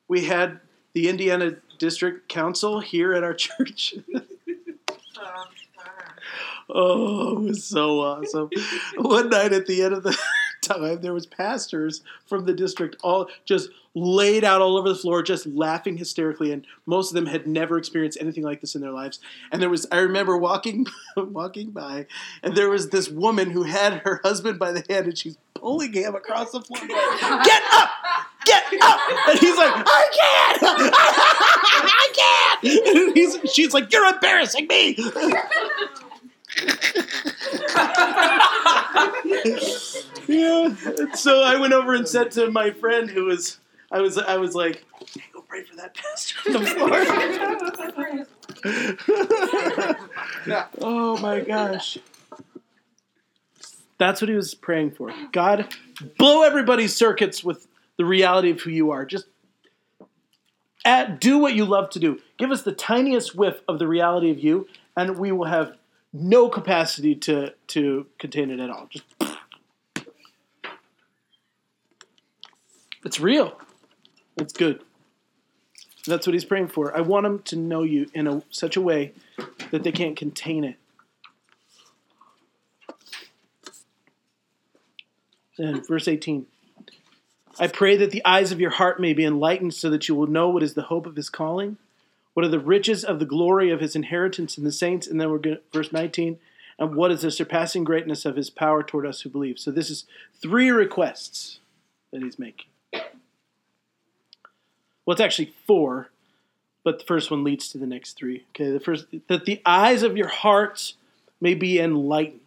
we had the Indiana District Council here at our <laughs> church. Oh, it was so awesome. One night at the end of the <laughs> time, there was pastors from the district all just laid out all over the floor, just laughing hysterically, and most of them had never experienced anything like this in their lives. And there was, I remember walking, <laughs> walking by, and there was this woman who had her husband by the hand, and she's pulling him across the floor, "Get up, get up!" And he's like, "I can't, <laughs> I can't." And he's, she's like, "You're embarrassing me." yeah. And so I went over and said to my friend who was I was I was like, hey, go pray for that pastor on the floor. <laughs> oh my gosh. That's what he was praying for. God, blow everybody's circuits with the reality of who you are. Just at, do what you love to do. Give us the tiniest whiff of the reality of you, and we will have no capacity to to contain it at all. Just it's real. It's good. That's what he's praying for. I want them to know you in a, such a way that they can't contain it. Then, verse 18. I pray that the eyes of your heart may be enlightened so that you will know what is the hope of his calling, what are the riches of the glory of his inheritance in the saints, and then we're going to, verse 19, and what is the surpassing greatness of his power toward us who believe. So this is three requests that he's making. Well, it's actually four, but the first one leads to the next three. Okay, the first that the eyes of your hearts may be enlightened.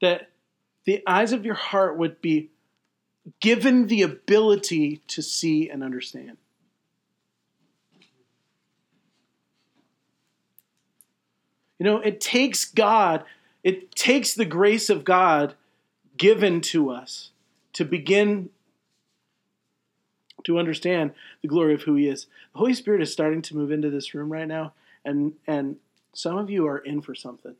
That the eyes of your heart would be given the ability to see and understand. You know, it takes God, it takes the grace of God given to us to begin to understand the glory of who he is. The Holy Spirit is starting to move into this room right now and and some of you are in for something.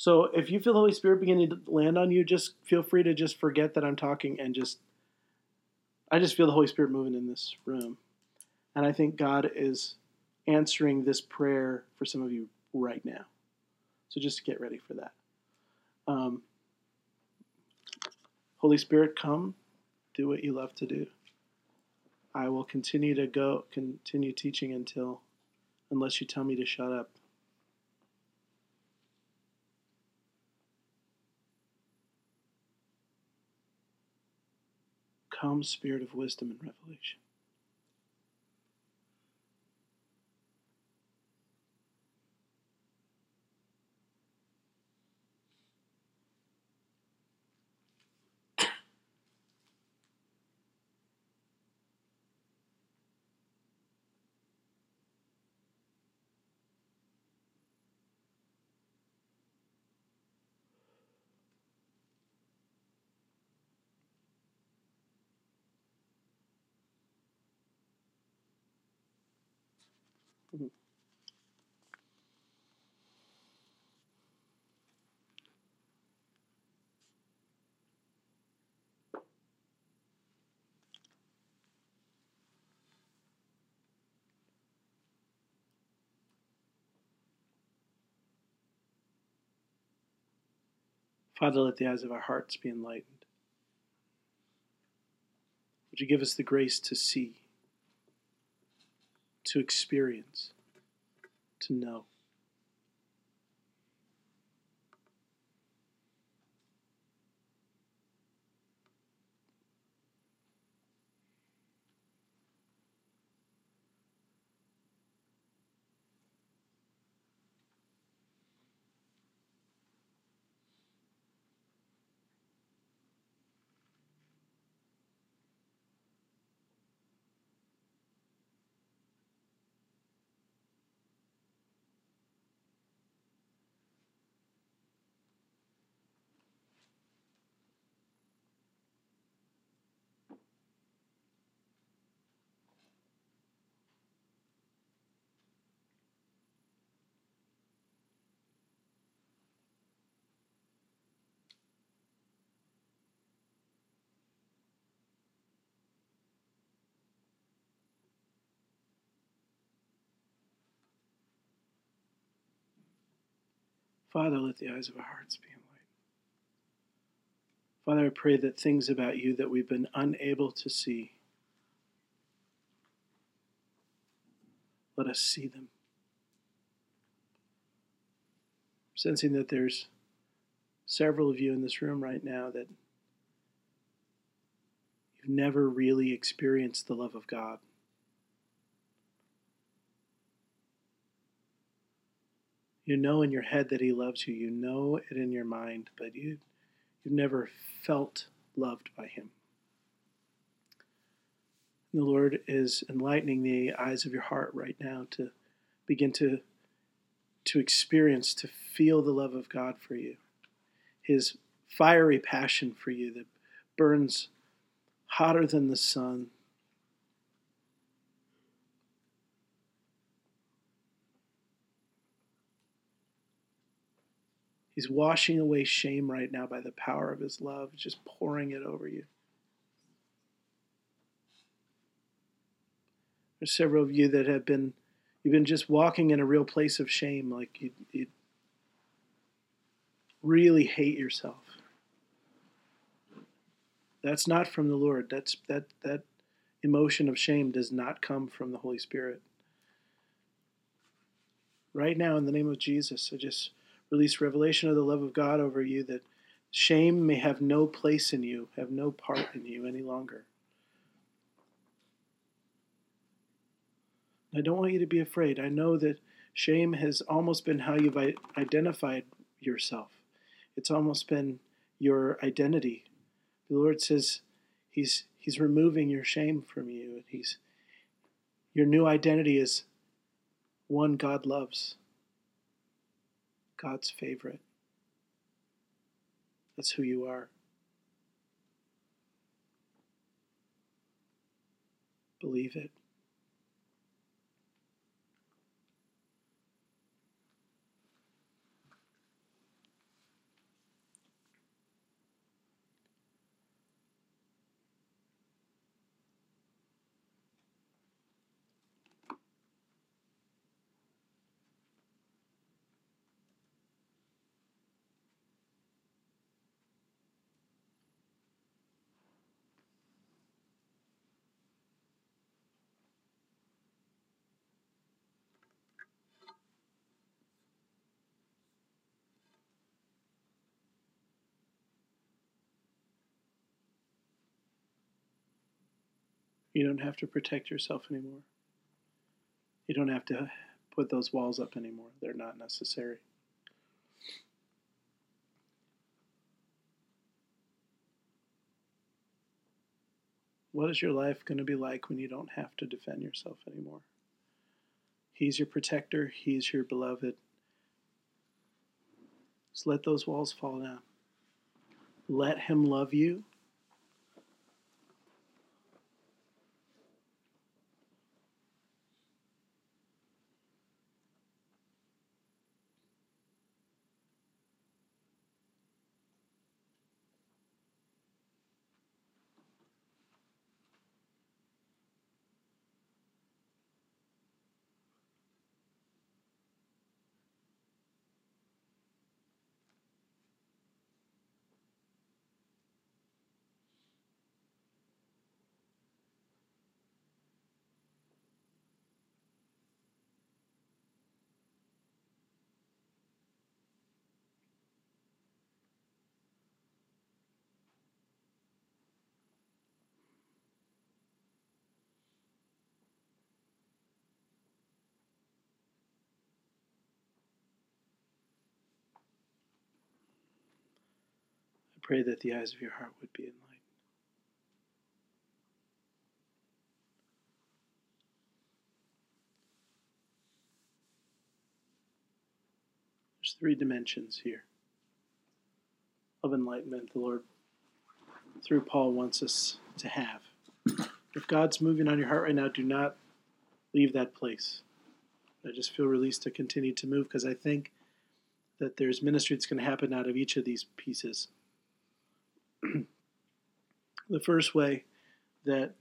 So if you feel the Holy Spirit beginning to land on you, just feel free to just forget that I'm talking and just I just feel the Holy Spirit moving in this room. And I think God is answering this prayer for some of you right now. So just get ready for that. Um, Holy Spirit, come, do what you love to do. I will continue to go, continue teaching until, unless you tell me to shut up. Come, Spirit of wisdom and revelation. Father, let the eyes of our hearts be enlightened. Would you give us the grace to see, to experience, to know? Father, let the eyes of our hearts be enlightened. Father, I pray that things about you that we've been unable to see, let us see them. Sensing that there's several of you in this room right now that you've never really experienced the love of God. You know in your head that He loves you. You know it in your mind, but you, you've never felt loved by Him. And the Lord is enlightening the eyes of your heart right now to begin to, to experience, to feel the love of God for you. His fiery passion for you that burns hotter than the sun, He's washing away shame right now by the power of His love, just pouring it over you. There's several of you that have been, you've been just walking in a real place of shame, like you, you really hate yourself. That's not from the Lord. That's that that emotion of shame does not come from the Holy Spirit. Right now, in the name of Jesus, I just release revelation of the love of God over you that shame may have no place in you, have no part in you any longer. I don't want you to be afraid. I know that shame has almost been how you've identified yourself. It's almost been your identity. The Lord says He's He's removing your shame from you. And He's your new identity is one God loves. God's favorite. That's who you are. Believe it. You don't have to protect yourself anymore. You don't have to put those walls up anymore. They're not necessary. What is your life going to be like when you don't have to defend yourself anymore? He's your protector, He's your beloved. Just let those walls fall down. Let Him love you. Pray that the eyes of your heart would be enlightened. There's three dimensions here of enlightenment the Lord, through Paul, wants us to have. If God's moving on your heart right now, do not leave that place. I just feel released to continue to move because I think that there's ministry that's going to happen out of each of these pieces. The first way that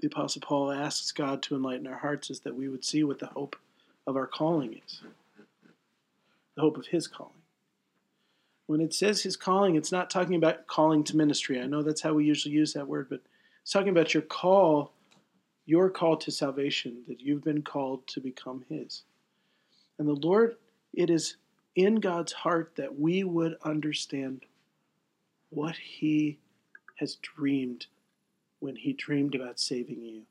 the Apostle Paul asks God to enlighten our hearts is that we would see what the hope of our calling is the hope of His calling. When it says His calling, it's not talking about calling to ministry. I know that's how we usually use that word, but it's talking about your call, your call to salvation, that you've been called to become His. And the Lord, it is in God's heart that we would understand what He has dreamed when He dreamed about saving you.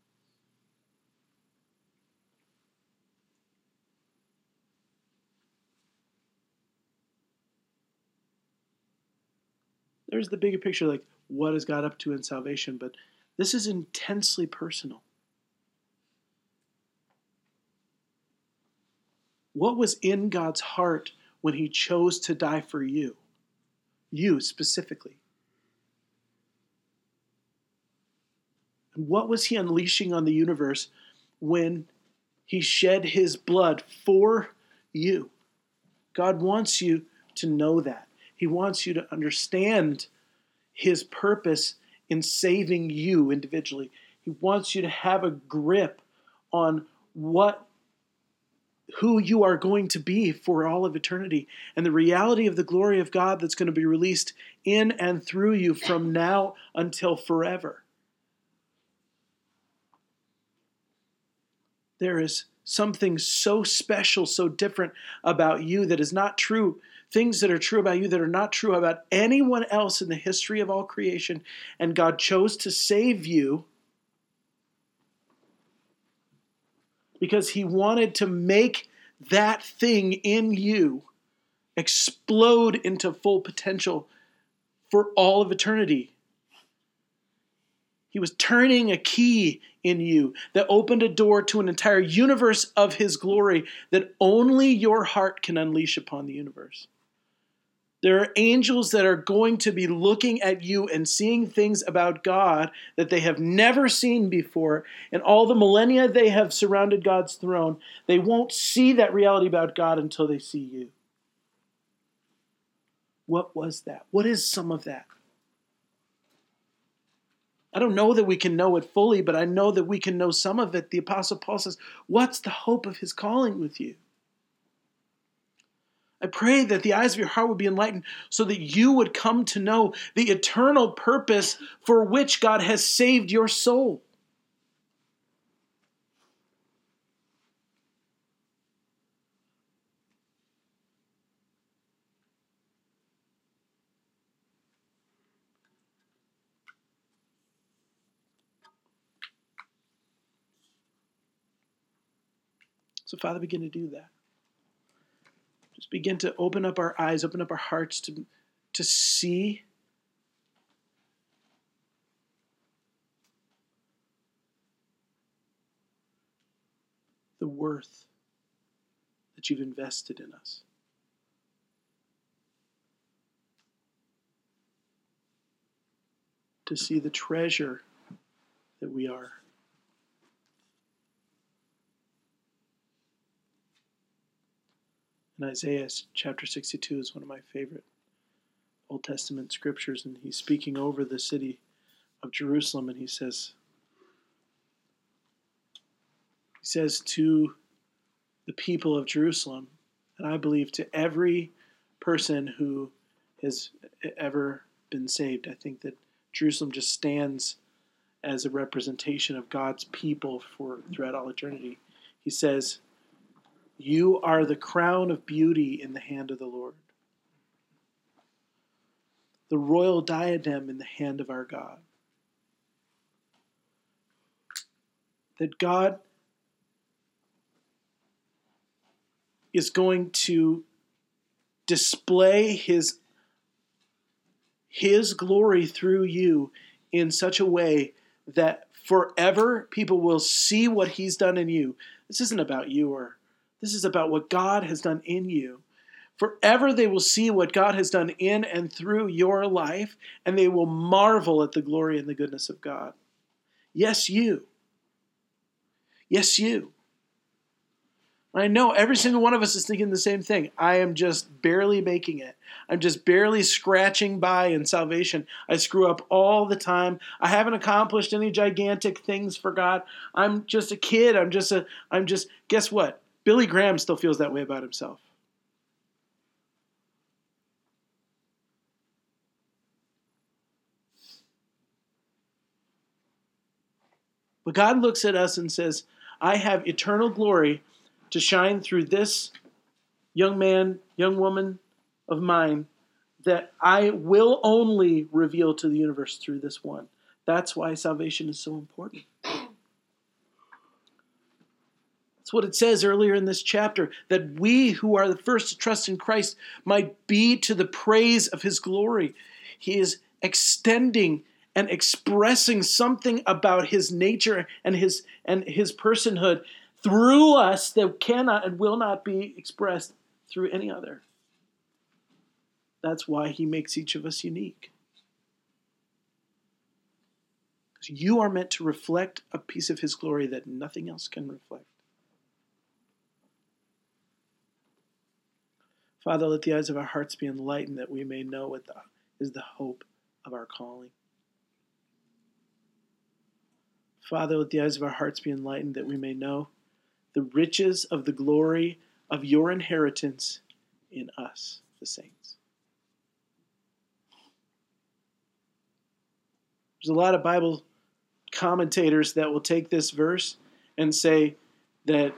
There's the bigger picture, like what is God up to in salvation, but this is intensely personal. What was in God's heart when He chose to die for you? You specifically. And what was He unleashing on the universe when He shed His blood for you? God wants you to know that. He wants you to understand His purpose in saving you individually. He wants you to have a grip on what who you are going to be for all of eternity and the reality of the glory of God that's going to be released in and through you from now until forever. There is something so special, so different about you that is not true. Things that are true about you that are not true about anyone else in the history of all creation. And God chose to save you because he wanted to make that thing in you explode into full potential for all of eternity. He was turning a key in you that opened a door to an entire universe of His glory that only your heart can unleash upon the universe. There are angels that are going to be looking at you and seeing things about God that they have never seen before. And all the millennia they have surrounded God's throne, they won't see that reality about God until they see you. What was that? What is some of that? I don't know that we can know it fully, but I know that we can know some of it. The Apostle Paul says, What's the hope of his calling with you? I pray that the eyes of your heart would be enlightened so that you would come to know the eternal purpose for which God has saved your soul. So, Father, begin to do that. Just begin to open up our eyes, open up our hearts to, to see the worth that you've invested in us. To see the treasure that we are. And Isaiah chapter 62 is one of my favorite Old Testament scriptures, and he's speaking over the city of Jerusalem, and he says, he says to the people of Jerusalem, and I believe to every person who has ever been saved, I think that Jerusalem just stands as a representation of God's people for throughout all eternity. He says, You are the crown of beauty in the hand of the Lord, the royal diadem in the hand of our God. That God is going to display his his glory through you in such a way that forever people will see what he's done in you. This isn't about you or this is about what God has done in you. Forever they will see what God has done in and through your life and they will marvel at the glory and the goodness of God. Yes, you. Yes, you. I know every single one of us is thinking the same thing. I am just barely making it. I'm just barely scratching by in salvation. I screw up all the time. I haven't accomplished any gigantic things for God. I'm just a kid. I'm just a I'm just guess what? Billy Graham still feels that way about himself. But God looks at us and says, I have eternal glory to shine through this young man, young woman of mine that I will only reveal to the universe through this one. That's why salvation is so important. That's what it says earlier in this chapter that we who are the first to trust in Christ might be to the praise of his glory. He is extending and expressing something about his nature and his and his personhood through us that cannot and will not be expressed through any other. That's why he makes each of us unique. Because you are meant to reflect a piece of his glory that nothing else can reflect. Father, let the eyes of our hearts be enlightened that we may know what the, is the hope of our calling. Father, let the eyes of our hearts be enlightened that we may know the riches of the glory of your inheritance in us, the saints. There's a lot of Bible commentators that will take this verse and say that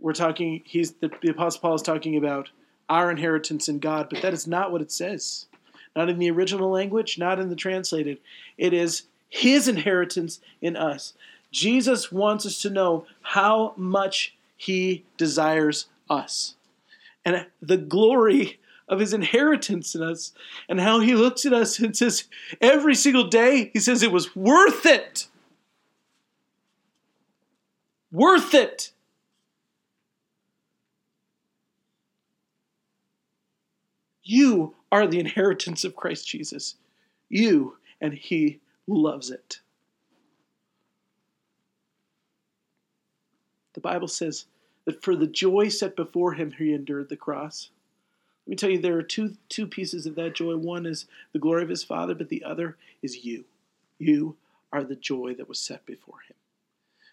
we're talking, he's the, the Apostle Paul is talking about our inheritance in God, but that is not what it says. Not in the original language, not in the translated. It is his inheritance in us. Jesus wants us to know how much he desires us. And the glory of his inheritance in us and how he looks at us and says, every single day, he says it was worth it. Worth it. You are the inheritance of Christ Jesus. You, and he loves it. The Bible says that for the joy set before him, he endured the cross. Let me tell you, there are two, two pieces of that joy. One is the glory of his Father, but the other is you. You are the joy that was set before him.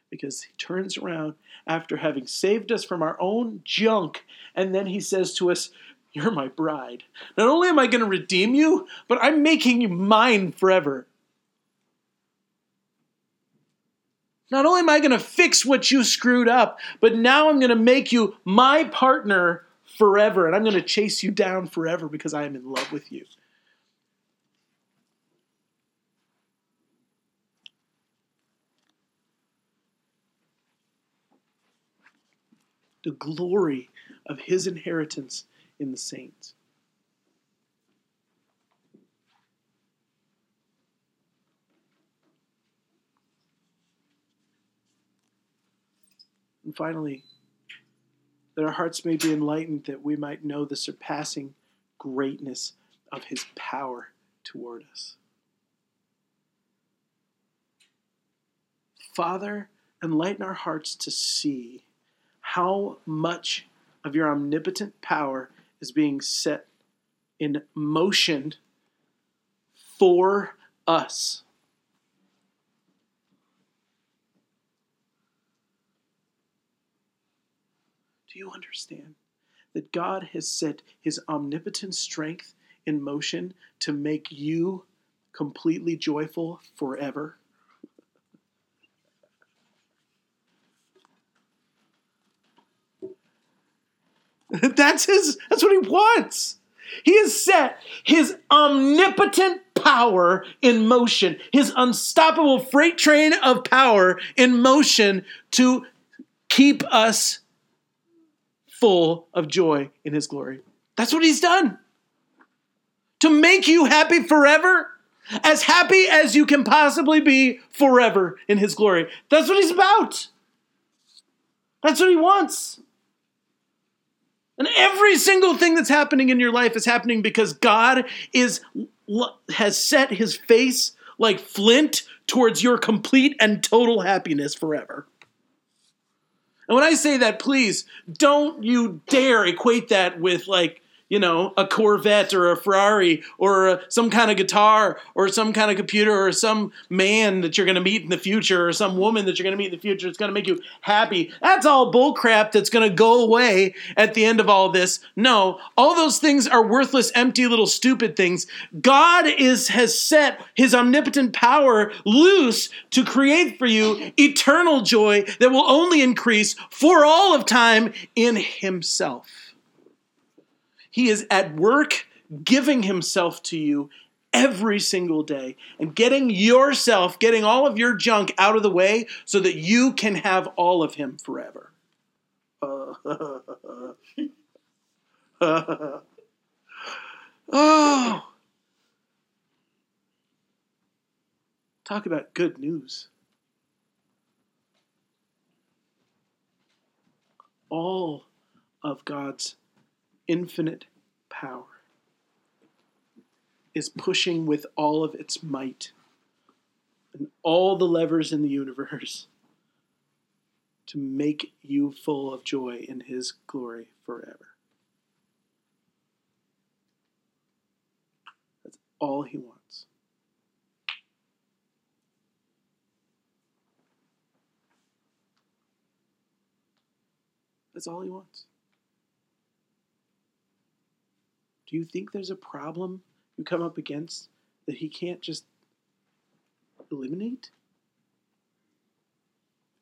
Because he turns around after having saved us from our own junk, and then he says to us, You're my bride. Not only am I going to redeem you, but I'm making you mine forever. Not only am I going to fix what you screwed up, but now I'm going to make you my partner forever, and I'm going to chase you down forever because I am in love with you. The glory of his inheritance in the saints. And finally, that our hearts may be enlightened, that we might know the surpassing greatness of his power toward us. Father, enlighten our hearts to see how much of your omnipotent power is being set in motion for us. Do you understand that God has set his omnipotent strength in motion to make you completely joyful forever? <laughs> That's his that's what he wants. He has set his omnipotent power in motion, his unstoppable freight train of power in motion to keep us full of joy in his glory. That's what he's done. To make you happy forever, as happy as you can possibly be forever in his glory. That's what he's about. That's what he wants. And every single thing that's happening in your life is happening because God is has set his face like flint towards your complete and total happiness forever. And when I say that, please don't you dare equate that with like, you know, a Corvette or a Ferrari or a, some kind of guitar or some kind of computer or some man that you're going to meet in the future or some woman that you're going to meet in the future. It's going to make you happy. That's all bullcrap that's going to go away at the end of all this. No, all those things are worthless, empty, little stupid things. God is has set His omnipotent power loose to create for you eternal joy that will only increase for all of time in Himself. He is at work giving himself to you every single day and getting yourself, getting all of your junk out of the way so that you can have all of him forever. oh. Talk about good news. All of God's infinite power is pushing with all of its might and all the levers in the universe to make you full of joy in His glory forever. That's all He wants. That's all He wants. Do you think there's a problem you come up against that he can't just eliminate?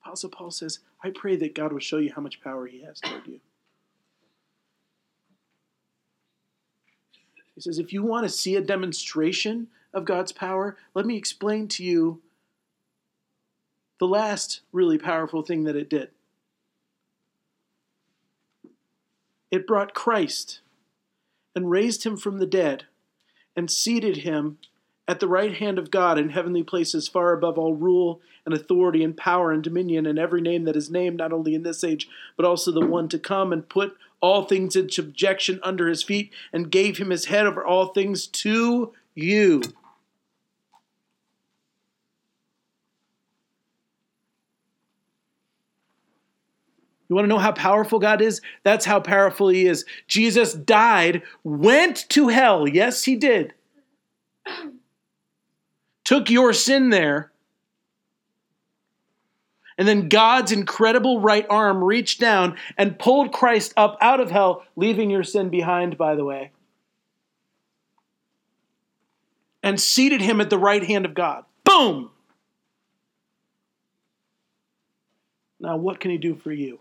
Apostle Paul says, I pray that God will show you how much power he has toward you. He says, if you want to see a demonstration of God's power, let me explain to you the last really powerful thing that it did. It brought Christ and raised him from the dead and seated him at the right hand of God in heavenly places, far above all rule and authority and power and dominion and every name that is named, not only in this age, but also the one to come, and put all things in subjection under his feet, and gave him his head over all things to you. You want to know how powerful God is? That's how powerful He is. Jesus died, went to hell. Yes, He did. <clears throat> Took your sin there. And then God's incredible right arm reached down and pulled Christ up out of hell, leaving your sin behind, by the way, and seated him at the right hand of God. Boom! Now, what can He do for you?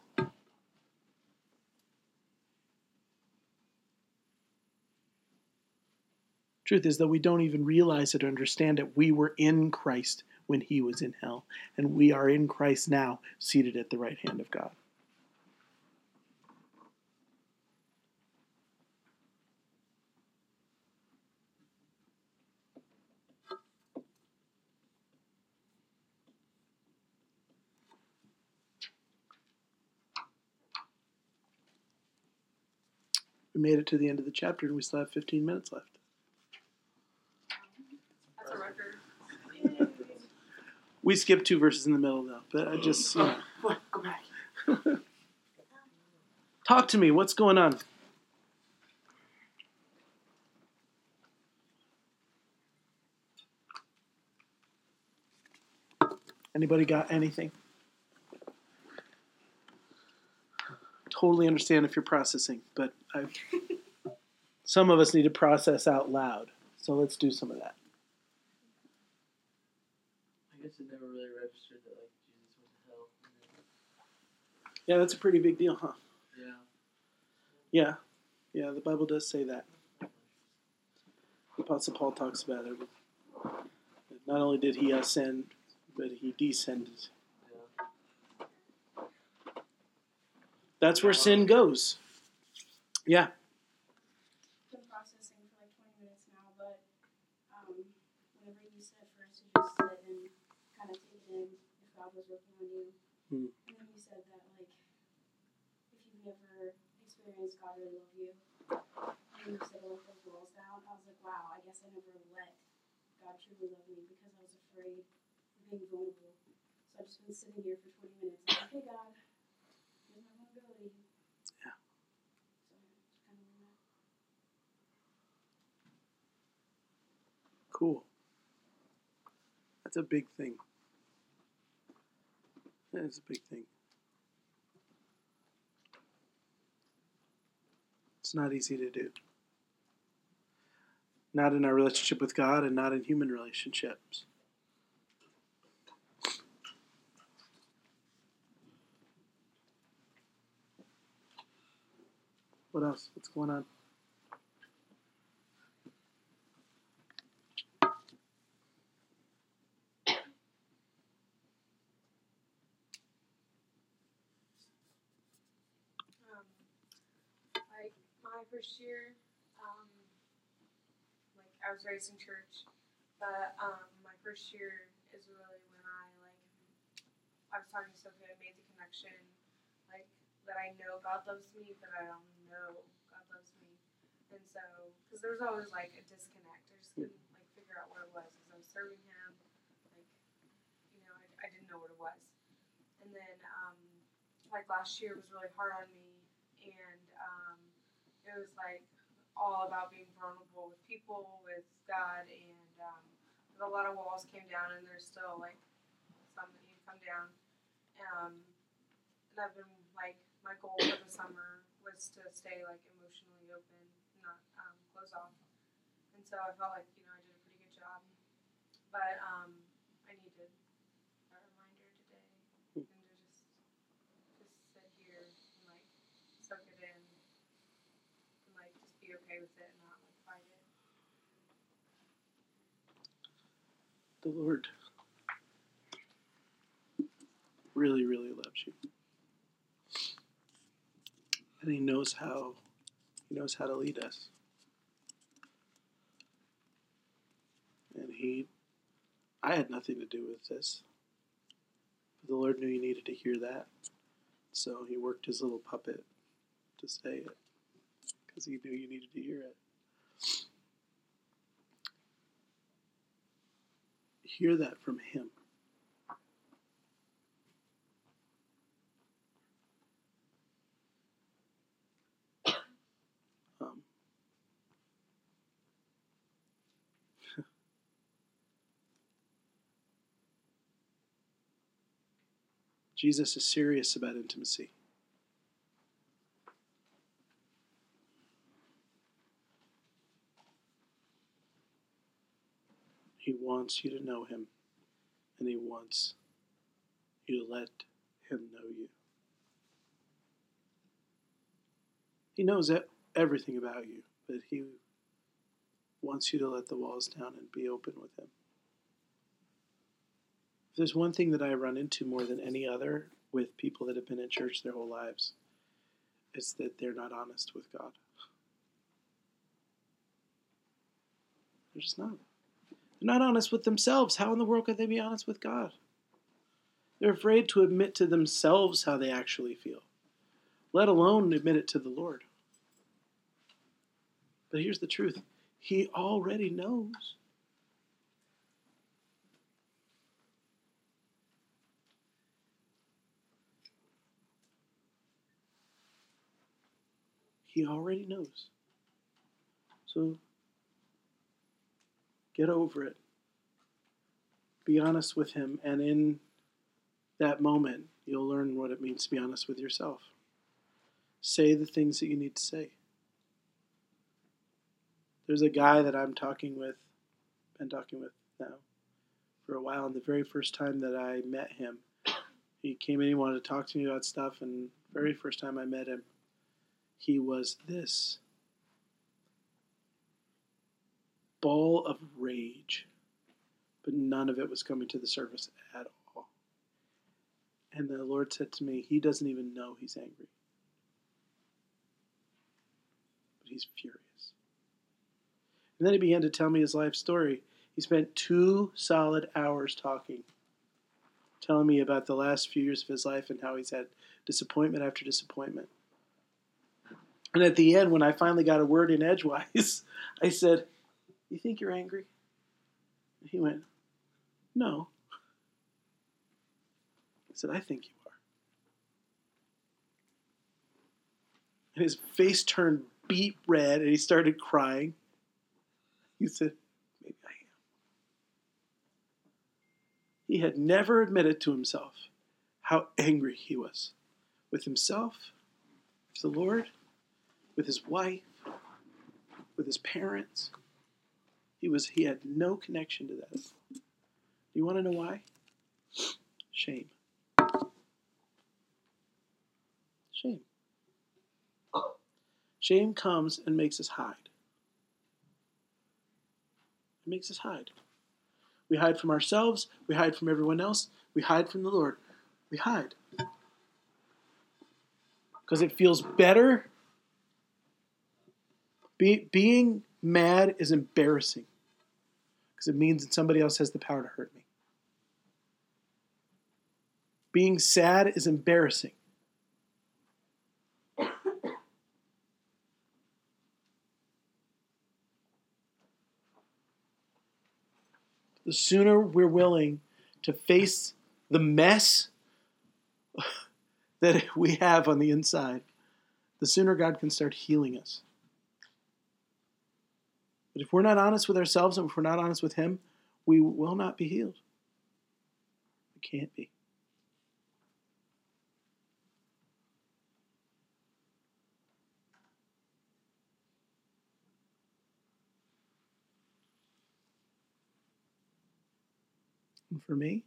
Truth is that we don't even realize it or understand it. We were in Christ when he was in hell, and we are in Christ now, seated at the right hand of God. We made it to the end of the chapter, and we still have 15 minutes left. That's a record. We skipped two verses in the middle, though. But I just oh, you <laughs> know. Go back. <laughs> talk to me. What's going on? Anybody got anything? Totally understand if you're processing, but I, <laughs> some of us need to process out loud. So let's do some of that. I guess it never really registered that like Jesus went to hell. And Yeah, that's a pretty big deal, huh? yeah. Yeah, yeah, the Bible does say that. The Apostle Paul talks about it. Not only did he ascend, but he descended. Yeah. That's where sin goes. Yeah. been processing for like 20 minutes now, but um, whenever you said first to just sit and kind of take it in if God was working on you, and then you said that like if you've never experienced God really love you, and you said let those walls down, I was like, wow, I guess I never let God truly love me because I was afraid of being vulnerable. So I've just been sitting here for 20 minutes, like, hey God, here's my vulnerability. Yeah. So just kind of where Cool. That's a big thing. That is a big thing. It's not easy to do. Not in our relationship with God and not in human relationships. What else? What's going on? First year, um, like I was raised in church, but um, my first year is really when I like I was talking to Sophia, I made the connection, like that I know God loves me, but I don't know God loves me, and so because there was always like a disconnect, I just couldn't like figure out what it was because I was serving Him, like you know I, I didn't know what it was, and then um, like last year was really hard on me and um, it was like all about being vulnerable with people, with God, and um, a lot of walls came down, and there's still like some that need to come down. Um, and I've been like my goal for the summer was to stay like emotionally open, not um, close off, and so I felt like you know I did a pretty good job, but um, the Lord really, really loves you. And he knows how he knows how to lead us. And he I had nothing to do with this. But the Lord knew you needed to hear that. So he worked his little puppet to say it. Because he knew you needed to hear it. Hear that from him. Um, <laughs> Jesus is serious about intimacy. He wants you to know him, and he wants you to let him know you. He knows everything about you, but he wants you to let the walls down and be open with him. If there's one thing that I run into more than any other with people that have been in church their whole lives, it's that they're not honest with God. They're just not. They're not honest with themselves. How in the world could they be honest with God? They're afraid to admit to themselves how they actually feel, let alone admit it to the Lord. But here's the truth He already knows. He already knows. So get over it. Be honest with Him, and in that moment, you'll learn what it means to be honest with yourself. Say the things that you need to say. There's a guy that I'm talking with, been talking with now for a while, and the very first time that I met him, he came in, he wanted to talk to me about stuff, and very first time I met him, he was this ball of rage, but none of it was coming to the surface at all. And the Lord said to me, He doesn't even know he's angry, but he's furious. And then he began to tell me his life story. He spent two solid hours talking, telling me about the last few years of his life and how he's had disappointment after disappointment. And at the end, when I finally got a word in edgewise, <laughs> I said, You think you're angry? And he went, No. I said, I think you are. And his face turned beet red and he started crying. He said, Maybe I am. He had never admitted to himself how angry he was with himself, with the Lord, with his wife, with his parents. He was he had no connection to that. Do you want to know why? Shame. Shame. Shame comes and makes us hide. It makes us hide. We hide from ourselves, we hide from everyone else, we hide from the Lord. We hide. Because it feels better be, being mad is embarrassing because it means that somebody else has the power to hurt me. Being sad is embarrassing. The sooner we're willing to face the mess <laughs> that we have on the inside, the sooner God can start healing us. But if we're not honest with ourselves and if we're not honest with Him, we will not be healed. We can't be. And for me,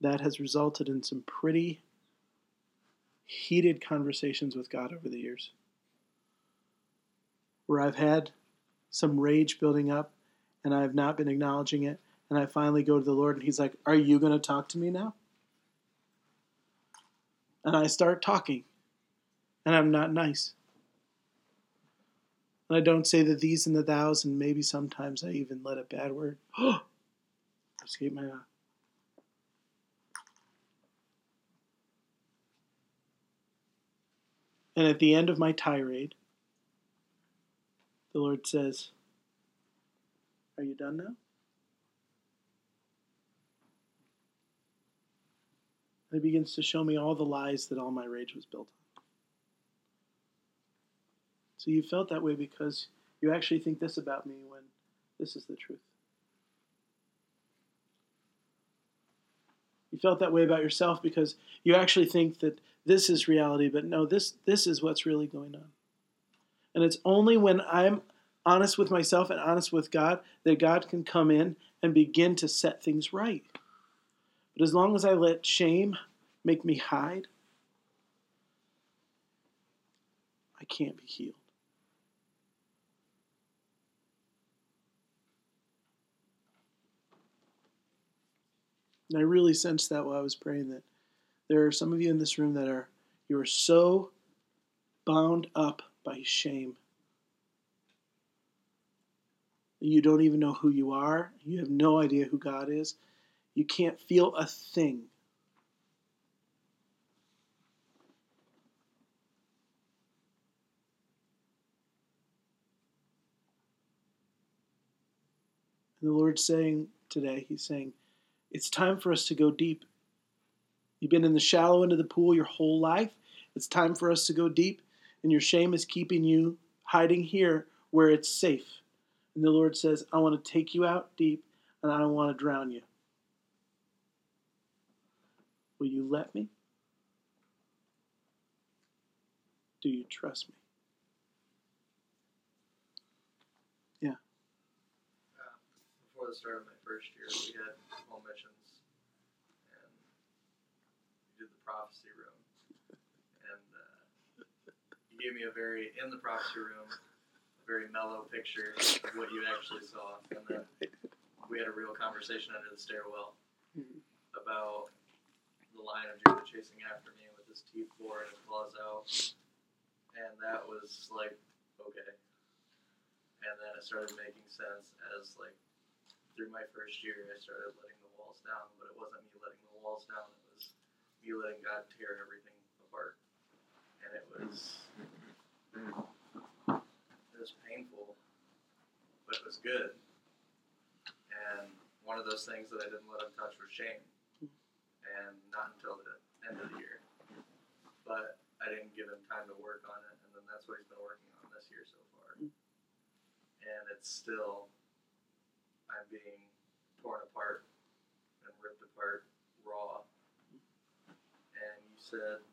that has resulted in some pretty heated conversations with God over the years. Where I've had some rage building up and I have not been acknowledging it. And I finally go to the Lord and He's like, Are you going to talk to me now? And I start talking and I'm not nice. And I don't say the thees and the thous, and maybe sometimes I even let a bad word. <gasps> escape my mouth. And at the end of my tirade, the Lord says, Are you done now? And He begins to show me all the lies that all my rage was built on. So you felt that way because you actually think this about me when this is the truth. You felt that way about yourself because you actually think that this is reality, but no, this this is what's really going on. And it's only when I'm honest with myself and honest with God that God can come in and begin to set things right. But as long as I let shame make me hide, I can't be healed. And I really sensed that while I was praying that there are some of you in this room that are you are so bound up by shame. You don't even know who you are. You have no idea who God is. You can't feel a thing. And the Lord's saying today, He's saying, it's time for us to go deep. You've been in the shallow end of the pool your whole life. It's time for us to go deep, and your shame is keeping you hiding here where it's safe. And the Lord says, I want to take you out deep, and I don't want to drown you. Will you let me? Do you trust me? Yeah. Before the start of my first year, we had home missions, and we did the prophecy room. Gave me a very, in the prophecy room, a very mellow picture of what you actually saw. And then we had a real conversation under the stairwell about the lion of Judah chasing after me with his teeth four and his claws out. And that was like, okay. And then it started making sense as like through my first year, I started letting the walls down, but it wasn't me letting the walls down. It was me letting God tear everything apart, and it was it was painful, but it was good. And one of those things that I didn't let him touch was shame, and not until the end of the year. But I didn't give him time to work on it, and then that's what he's been working on this year so far. Mm. And it's still I'm being torn apart and ripped apart raw. And you said,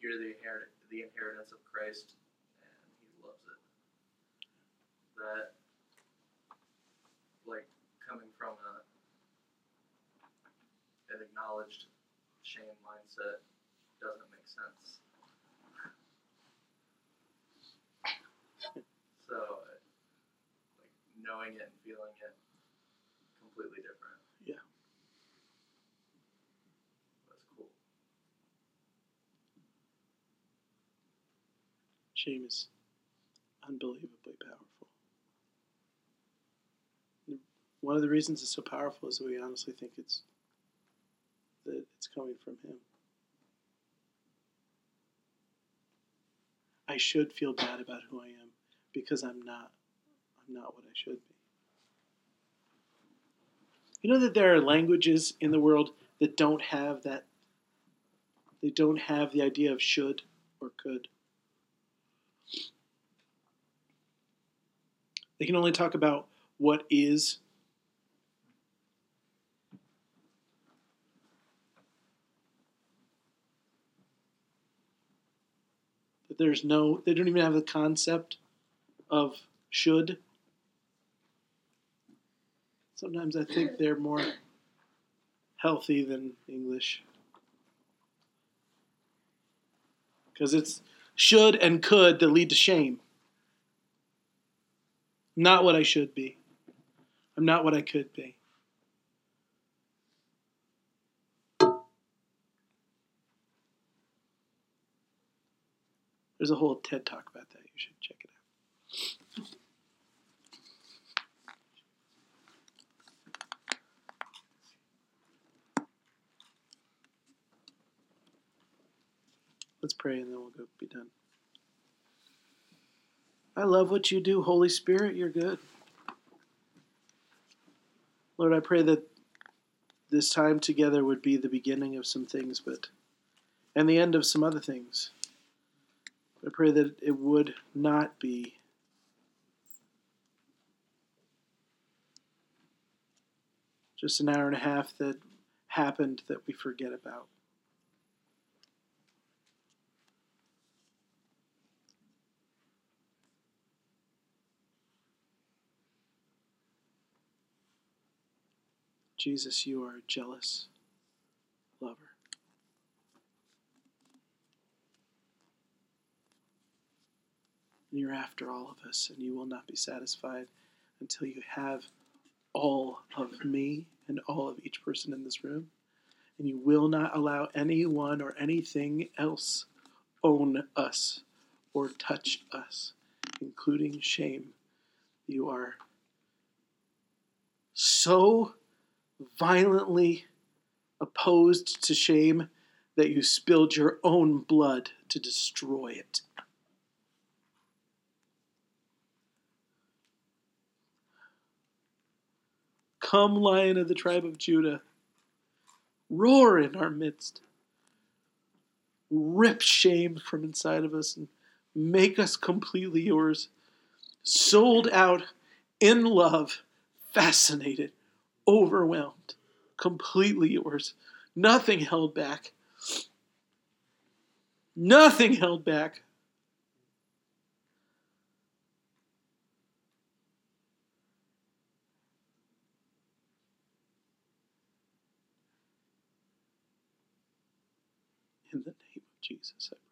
you're the, inherit- the inheritance of Christ, and He loves it. That, like, coming from a an acknowledged shame mindset doesn't make sense. So, like knowing it and feeling it, completely different. Yeah. That's cool. Shame is unbelievably powerful. One of the reasons it's so powerful is that we honestly think it's that it's coming from him. I should feel bad about who I am because I'm not I'm not what I should be. You know that there are languages in the world that don't have that they don't have the idea of should or could. They can only talk about what is. There's no, they don't even have the concept of should. Sometimes I think they're more healthy than English. Because it's should and could that lead to shame not what I should be. I'm not what I could be. There's a whole TED talk about that. You should check it out. Let's pray and then we'll go be done. I love what you do, Holy Spirit. You're good. Lord, I pray that this time together would be the beginning of some things, but and the end of some other things. I pray that it would not be just an hour and a half that happened that we forget about. Jesus, you are a jealous lover. And you're after all of us, and you will not be satisfied until you have all of me and all of each person in this room. And you will not allow anyone or anything else own us or touch us, including shame. You are so violently opposed to shame that you spilled your own blood to destroy it. Come, Lion of the tribe of Judah, roar in our midst. Rip shame from inside of us and make us completely yours. Sold out, in love, fascinated, overwhelmed, completely yours. Nothing held back. Nothing held back. In the name of Jesus, I.